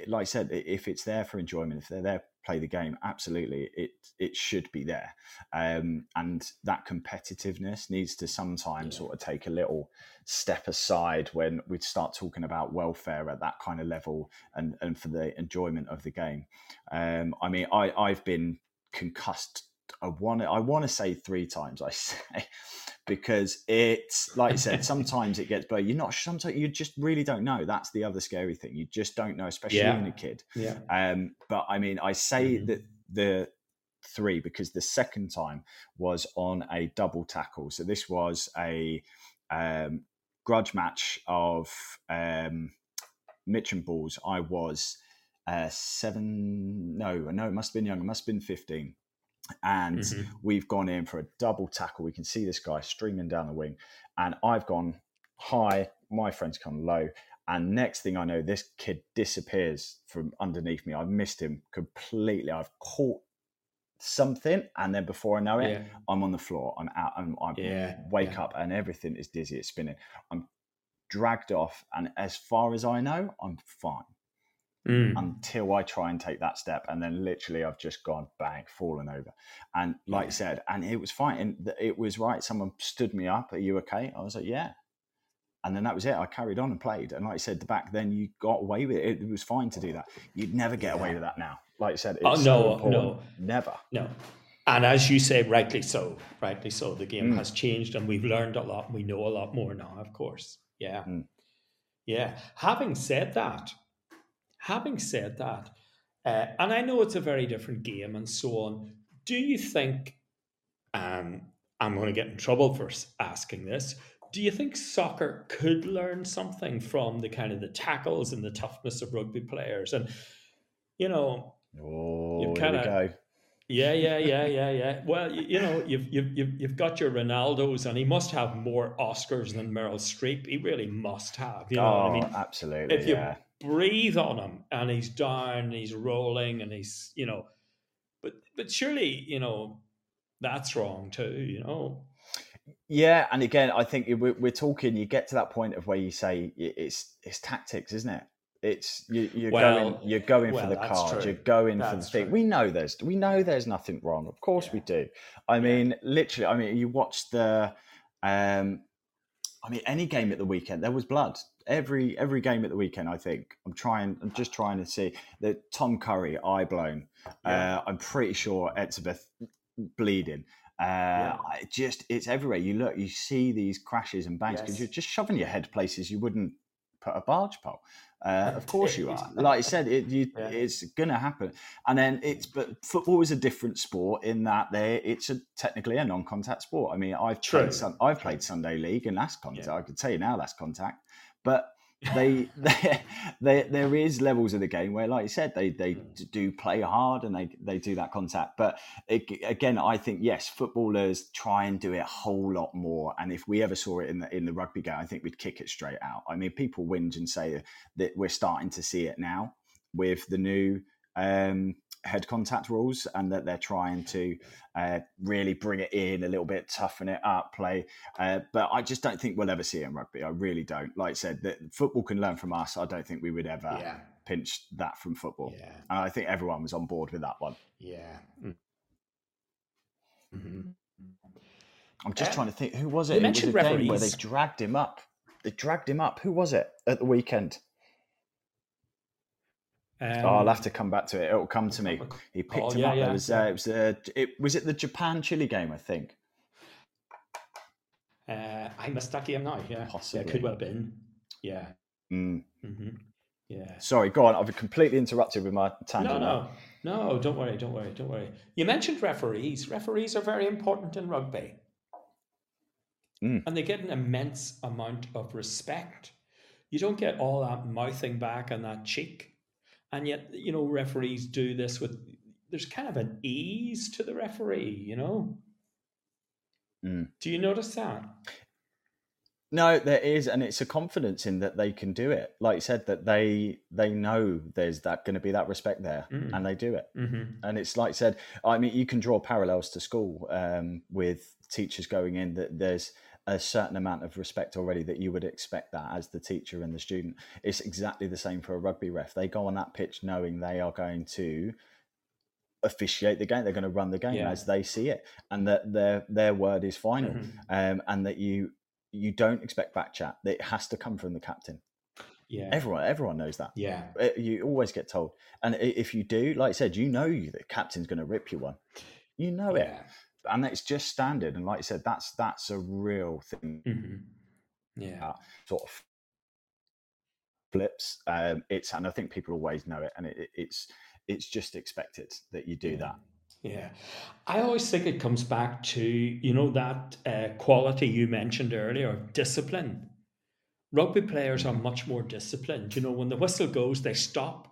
Like I said, if it's there for enjoyment, if they're there play the game, absolutely, it it should be there. Um, and that competitiveness needs to sometimes yeah. sort of take a little step aside when we start talking about welfare at that kind of level and and for the enjoyment of the game. Um, I mean, I I've been concussed I want to I want to say three times. I say because it's like I said, sometimes it gets, but you're not. Sometimes you just really don't know. That's the other scary thing. You just don't know, especially yeah. in a kid. Yeah. Um. But I mean, I say mm-hmm. that the three because the second time was on a double tackle. So this was a um, grudge match of um, Mitch and balls. I was uh, seven. No, no, it must have been younger. Must have been fifteen and mm-hmm. we've gone in for a double tackle. We can see this guy streaming down the wing, and I've gone high. My friend's come low, and next thing I know, this kid disappears from underneath me. I've missed him completely. I've caught something, and then before I know it, yeah. I'm on the floor. I'm out. I'm, I yeah. wake yeah. up, and everything is dizzy. It's spinning. I'm dragged off, and as far as I know, I'm fine mm. until I try and take that step. And then literally I've just gone bang, fallen over. And like. I said, and it was fine. And it was right. Someone stood me up. Are you okay? I was like, yeah. And then that was it. I carried on and played. And like I said, back then you got away with it. It was fine to do that. You'd never get yeah. away with that now. Like I said, oh, no, so no, never. No. And as you say, rightly so, rightly so, the game mm. has changed and we've learned a lot. We know a lot more now, of course. Yeah. Mm. Yeah. Having said that, Having said that, uh, and I know it's a very different game and so on, do you think, um, I'm going to get in trouble for asking this, do you think soccer could learn something from the kind of the tackles and the toughness of rugby players? And, you know, oh, you kind of. Yeah, yeah, yeah, yeah, yeah. Well, you, you, know, you've, you've you've got your Ronaldos, and he must have more Oscars than Meryl Streep. He really must have. You know oh, I mean? absolutely. If yeah breathe on him and he's down and he's rolling and he's you know but but surely you know that's wrong too you know yeah and again i think we're, we're talking you get to that point of where you say it's it's tactics isn't it It's you, you're Well, going you're going well, for the that's card. true. You're going for the thing. true. We know there's we know there's nothing wrong. Of course we do. I mean, literally. I mean, you watch the. Um, I mean, any game at the weekend, there was blood. Every every game at the weekend, I think. I'm trying. I'm just trying to see that Tom Curry eye blown. Yeah. Uh, I'm pretty sure Etzebeth bleeding. Uh, I just it's everywhere. You look, you see these crashes and bangs because Yes. you're just shoving your head places you wouldn't put a barge pole. Uh, of course you are. Like I said, it, you, Yeah. it's going to happen. And then it's but football is a different sport in that there it's a technically a non-contact sport. I mean, I've True. played sun, I've played Sunday league and that's contact. Yeah. I could tell you now that's contact, but they, they, they there is levels of the game where, like you said, they they Mm. do play hard and they they do that contact. But it, again, I think yes, footballers try and do it a whole lot more. And if we ever saw it in the in the rugby game, I think we'd kick it straight out. I mean, people whinge and say that we're starting to see it now with the new um, head contact rules, and that they're trying to uh, really bring it in a little bit, toughen it up, play. Uh, but I just don't think we'll ever see it in rugby. I really don't. Like I said, that football can learn from us. I don't think we would ever Yeah. pinch that from football. Yeah. And I think everyone was on board with that one. Yeah. Mhm. I'm just Uh, trying to think. Who was you it? It was a mentioned game where they dragged him up. They dragged him up. Who was it at the weekend? Um, oh, I'll have to come back to it. It'll come to me. He picked Oh, him yeah, up. yeah, There was, uh, it was, uh, it was it the Japan Chile game, I think. Uh, I must that game now. Yeah, Possibly. Yeah, could well have been. Yeah. Mm. hmm Yeah. Sorry, go on. I've completely interrupted with my No, tangent. no, no. Don't worry. Don't worry. Don't worry. You mentioned referees. Referees are very important in rugby, Mm. and they get an immense amount of respect. You don't get all that mouthing back and that cheek, and yet you know referees do this with. There's kind of an ease to the referee, you know. Mm. Do you notice that? No, there is, and it's a confidence in that they can do it. Like you said, that they they know there's that going to be that respect there, Mm. and they do it. Mm-hmm. And it's like I said, I mean, you can draw parallels to school um, with teachers going in that there's a certain amount of respect already that you would expect that as the teacher and the student. It's exactly the same for a rugby ref. They go on that pitch knowing they are going to officiate the game. They're going to run the game Yeah. as they see it, and that their their word is final, Mhm. um, and that you you don't expect back chat. It has to come from the captain. Yeah. Everyone everyone knows that. yeah. Uh, You always get told, and if you do, like I said, you know you, the captain's going to rip you one. You know it, Yeah. And it's just standard. And like I said, that's that's a real thing. hmm Yeah. Uh, sort of flips. Um, it's and I think people always know it, and it, it- it's it's just expected that you do Yeah. that. Yeah. I always think it comes back to, you know, that uh, quality you mentioned earlier of discipline. Rugby players are much more disciplined. You know, when the whistle goes, they stop.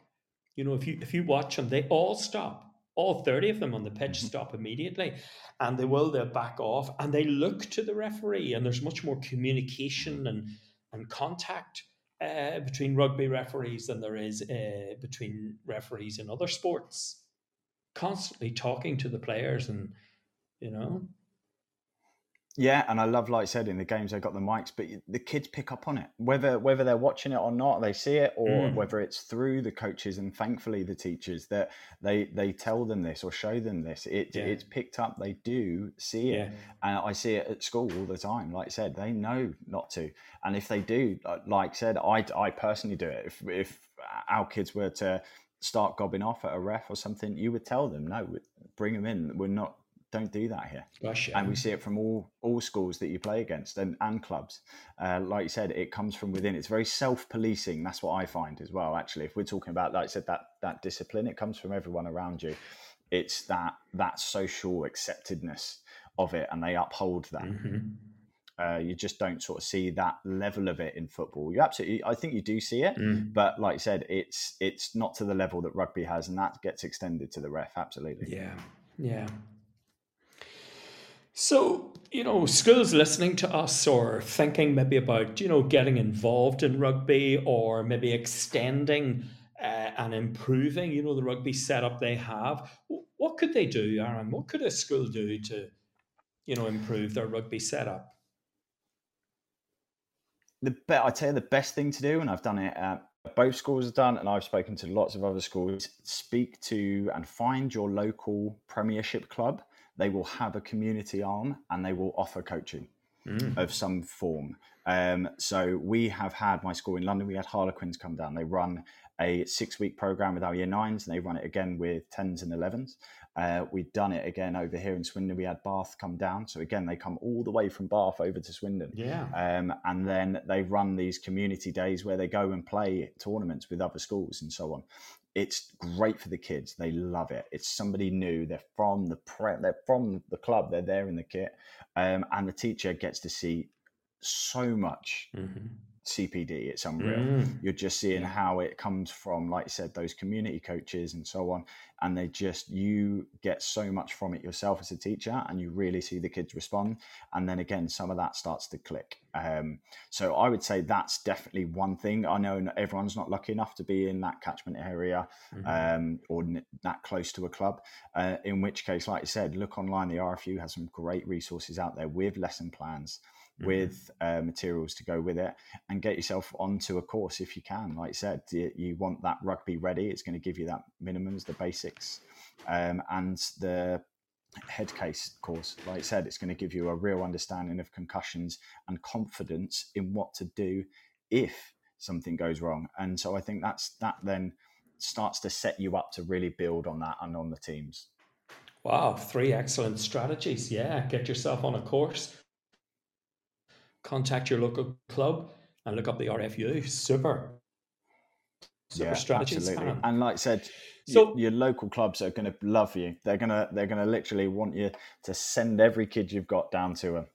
You know, if you if you watch them, they all stop. All 30 of them on the pitch Mhm. stop immediately. And they will, they'll back off and they look to the referee. And there's much more communication and, and contact uh, between rugby referees than there is uh, between referees in other sports constantly talking to the players and you know Yeah, and I love, like I said, in the games they got the mics, but the kids pick up on it, whether whether they're watching it or not, they see it, or Mm. whether it's through the coaches and thankfully the teachers that they they tell them this or show them this. It Yeah. it's picked up. They do see it, yeah and I see it at school all the time. Like I said, they know not to, and if they do, like I said, I I personally do it. If if our kids were to start gobbing off at a ref or something, you would tell them, no, bring them in. We're not. Don't do that here. And we see it from all all schools that you play against and, and clubs. Uh, like you said it comes from within. It's very self-policing. That's what i find as well actually. If we're talking about like i said that that discipline it comes from everyone around you. It's that that social acceptedness of it and they uphold that. Mhm. uh, you just don't sort of see that level of it in football. You absolutely i think you do see it Mm. but like I said it's it's not to the level that rugby has and that gets extended to the ref. Absolutely. Yeah. Yeah so you know schools listening to us or thinking maybe about you know getting involved in rugby or maybe extending uh, and improving you know the rugby setup they have what could they do aaron what could a school do to you know improve their rugby setup the be- I tell you the best thing to do, and I've done it at both schools have done, and I've spoken to lots of other schools, speak to and find your local Premiership club. They will have a community arm and they will offer coaching mm. of some form. Um, so we have had my school in London. We had Harlequins come down. They run a six-week program with our year nines, and they run it again with tens and elevens. Uh, we've done it again over here in Swindon. We had Bath come down. So again, they come all the way from Bath over to Swindon. Yeah. Um, and then they run these community days where they go and play tournaments with other schools and so on. It's great for the kids. They love it. It's somebody new. They're from the pre- they're from the club. They're there in the kit, um, and the teacher gets to see so much. Mm-hmm CPD. It's unreal. Mm. You're just seeing how it comes from, like I said, those community coaches and so on. And they just, you get so much from it yourself as a teacher and you really see the kids respond. And then again, some of that starts to click. Um, so I would say that's definitely one thing. I know everyone's not lucky enough to be in that catchment area mm-hmm. um, or n- that close to a club. Uh, in which case, like I said, look online. The RFU has some great resources out there with lesson plans. With uh, materials to go with it and get yourself onto a course if you can. Like I said, you, you want that rugby ready. It's going to give you that minimums, the basics, um, and the head case course. Like I said, it's going to give you a real understanding of concussions and confidence in what to do if something goes wrong. And so I think that's that then starts to set you up to really build on that and on the teams. Wow, three excellent strategies. Yeah, get yourself on a course, contact your local club and look up the RFU. Super. Super yeah, strategies. Absolutely. And like I said, so your, your local clubs are going to love you. They're gonna they're gonna literally want you to send every kid you've got down to them.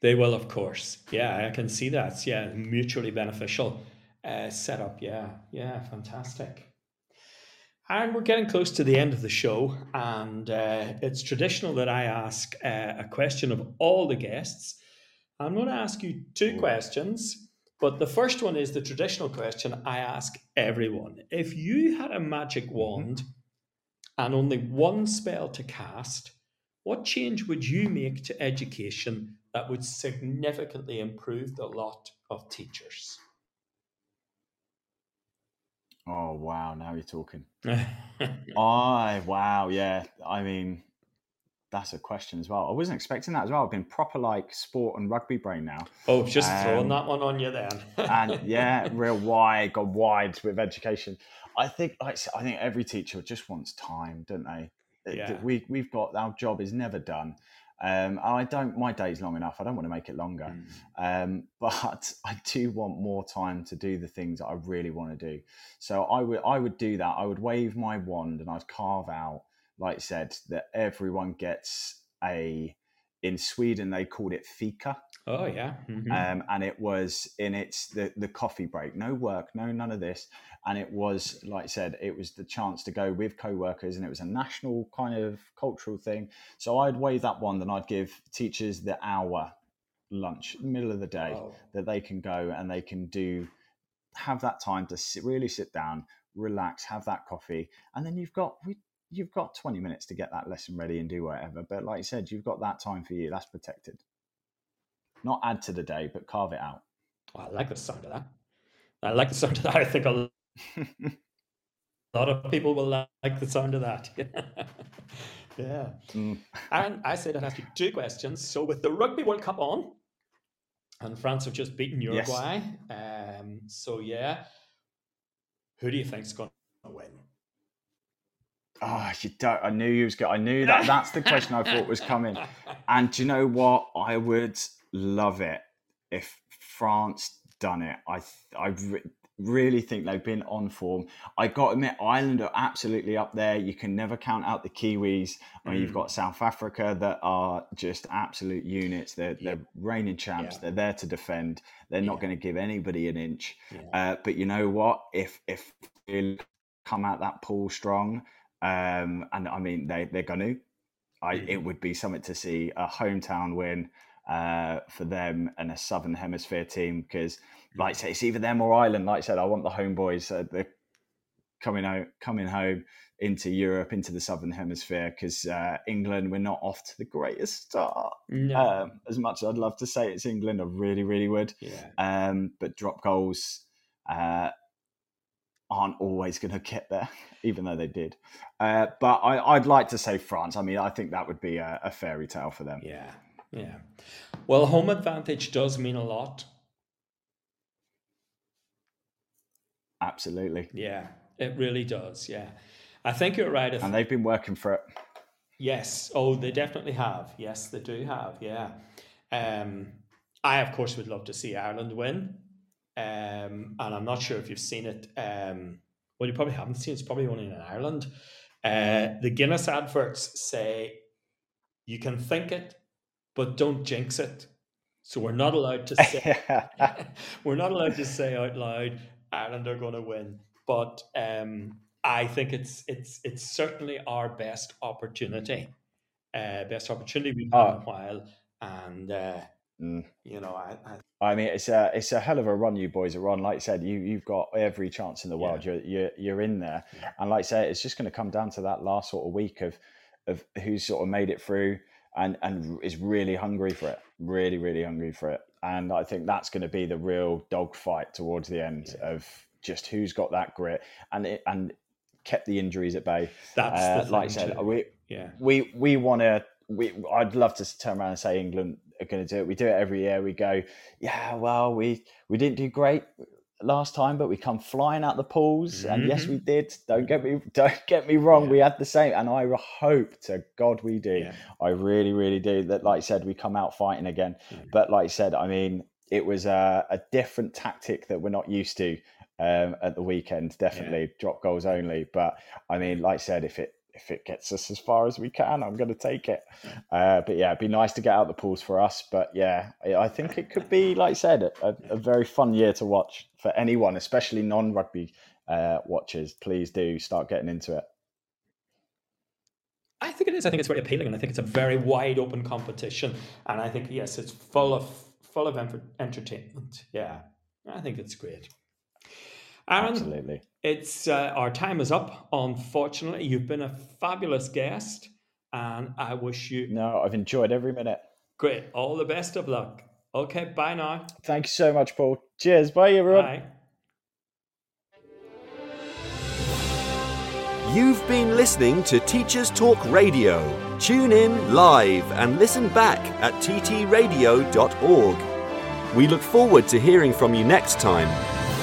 They will, of course. Yeah, I can see that. Yeah, mutually beneficial uh, setup. Yeah, yeah, fantastic. And we're getting close to the end of the show, and uh, it's traditional that I ask uh, a question of all the guests. I'm going to ask you two questions, but the first one is the traditional question I ask everyone. If you had a magic mm-hmm. wand and only one spell to cast, what change would you make to education that would significantly improve the lot of teachers? Oh wow! Now you're talking. I wow, yeah. I mean, that's a question as well. I wasn't expecting that as well. I've been proper like sport and rugby brain now. Oh, just um, throwing that one on you then. and yeah, real wide, got wide with education. I think like I think every teacher just wants time, don't they? Yeah. We we've got our job is never done. Um, I don't. My day's long enough. I don't want to make it longer, mm. um, but I do want more time to do the things that I really want to do. So I would I would do that. I would wave my wand and I'd carve out like said, that everyone gets a. In Sweden, they called it fika. Oh yeah, mm-hmm. um, and it was in its the the coffee break. No work, no none of this, and it was like I said, it was the chance to go with co-workers, and it was a national kind of cultural thing. So I'd wave that one, then I'd give teachers the hour lunch, middle of the day, oh. that they can go and they can do have that time to sit, really sit down, relax, have that coffee, and then you've got we you've got 20 minutes to get that lesson ready and do whatever. But like I said, you've got that time for you. That's protected. Not add to the day, but carve it out. I like the sound of that. I like the sound of that. I think a lot of people will like the sound of that. yeah. Mm. and I said I'd ask you two questions. So with the Rugby World Cup on, and France have just beaten Uruguay. Yes. Um, so yeah, who do you think's going to win? Oh, you don't. I knew you was good. I knew that. That's the question I thought was coming. And do you know what? I would love it if France done it. I I re- really think they've been on form. I got to admit, Ireland are absolutely up there. You can never count out the Kiwis. I mean, mm. you've got South Africa that are just absolute units. They're they're reigning champs. Yeah. They're there to defend. They're not yeah. going to give anybody an inch. Yeah. Uh, but you know what? If if come out that pool strong um, and I mean, they, they're going to. I, it would be something to see a hometown win uh, for them and a Southern Hemisphere team because, like I say, it's either them or Ireland. Like I said, I want the homeboys. Uh, they're coming out, coming home into Europe, into the Southern Hemisphere because uh, England, we're not off to the greatest start. No. Um, as much as I'd love to say it's England, I really, really would. Yeah. Um, but drop goals. Aren't always going to get there, even though they did. Uh, but I, would like to say France. I mean, I think that would be a, a fairy tale for them. Yeah, yeah. Well, home advantage does mean a lot. Absolutely. Yeah, it really does. Yeah. I think you're right. And they've been working for it. Yes. Oh, they definitely have. Yes, they do have. Yeah. Um, I, of course, would love to see Ireland win. Um, and I'm not sure if you've seen it. Um, well, you probably haven't seen it. It's probably only in Ireland. Uh, the Guinness adverts say you can think it, but don't jinx it. So we're not allowed to say we're not allowed to say out loud Ireland are going to win. But um, I think it's it's it's certainly our best opportunity, uh, best opportunity we've had oh. in a while, and uh, mm. you know, I, I, I mean, it's a it's a hell of a run you boys are on. Like I said, you you've got every chance in the world. Yeah. You're you're you're in there, yeah. and like I say, it's just going to come down to that last sort of week of of who's sort of made it through and and is really hungry for it, really really hungry for it, and I think that's going to be the real dogfight towards the end yeah. of just who's got that grit and it, and kept the injuries at bay. That's uh, like I said, too. we yeah we we want to. We I'd love to turn around and say England are going to do it. We do it every year. We go, yeah, well, we we didn't do great last time, but we come flying out the pools. Mm-hmm. And yes, we mm-hmm. did. Don't get me don't get me wrong. Yeah. We had the same, and I hope to God we do. Yeah. I really, really do. That, like I said, we come out fighting again. But like I said, I mean, it was a, a different tactic that we're not used to um, at the weekend. Definitely yeah. drop goals only. But I mean, like I said, if it if it gets us as far as we can, I'm going to take it. Uh, but yeah, it'd be nice to get out the pools for us. But yeah, I think it could be, like I said, a, a very fun year to watch for anyone, especially non-rugby uh, watchers. Please do start getting into it. I think it is. I think it's very appealing, and I think it's a very wide open competition. And I think yes, it's full of full of entertainment. Yeah, I think it's great. Aaron, Absolutely. It's uh, our time is up. Unfortunately, you've been a fabulous guest, and I wish you. No, I've enjoyed every minute. Great. All the best of luck. Okay. Bye now. Thank you so much, Paul. Cheers. Bye, everyone. Bye. You've been listening to Teachers Talk Radio. Tune in live and listen back at ttradio.org. We look forward to hearing from you next time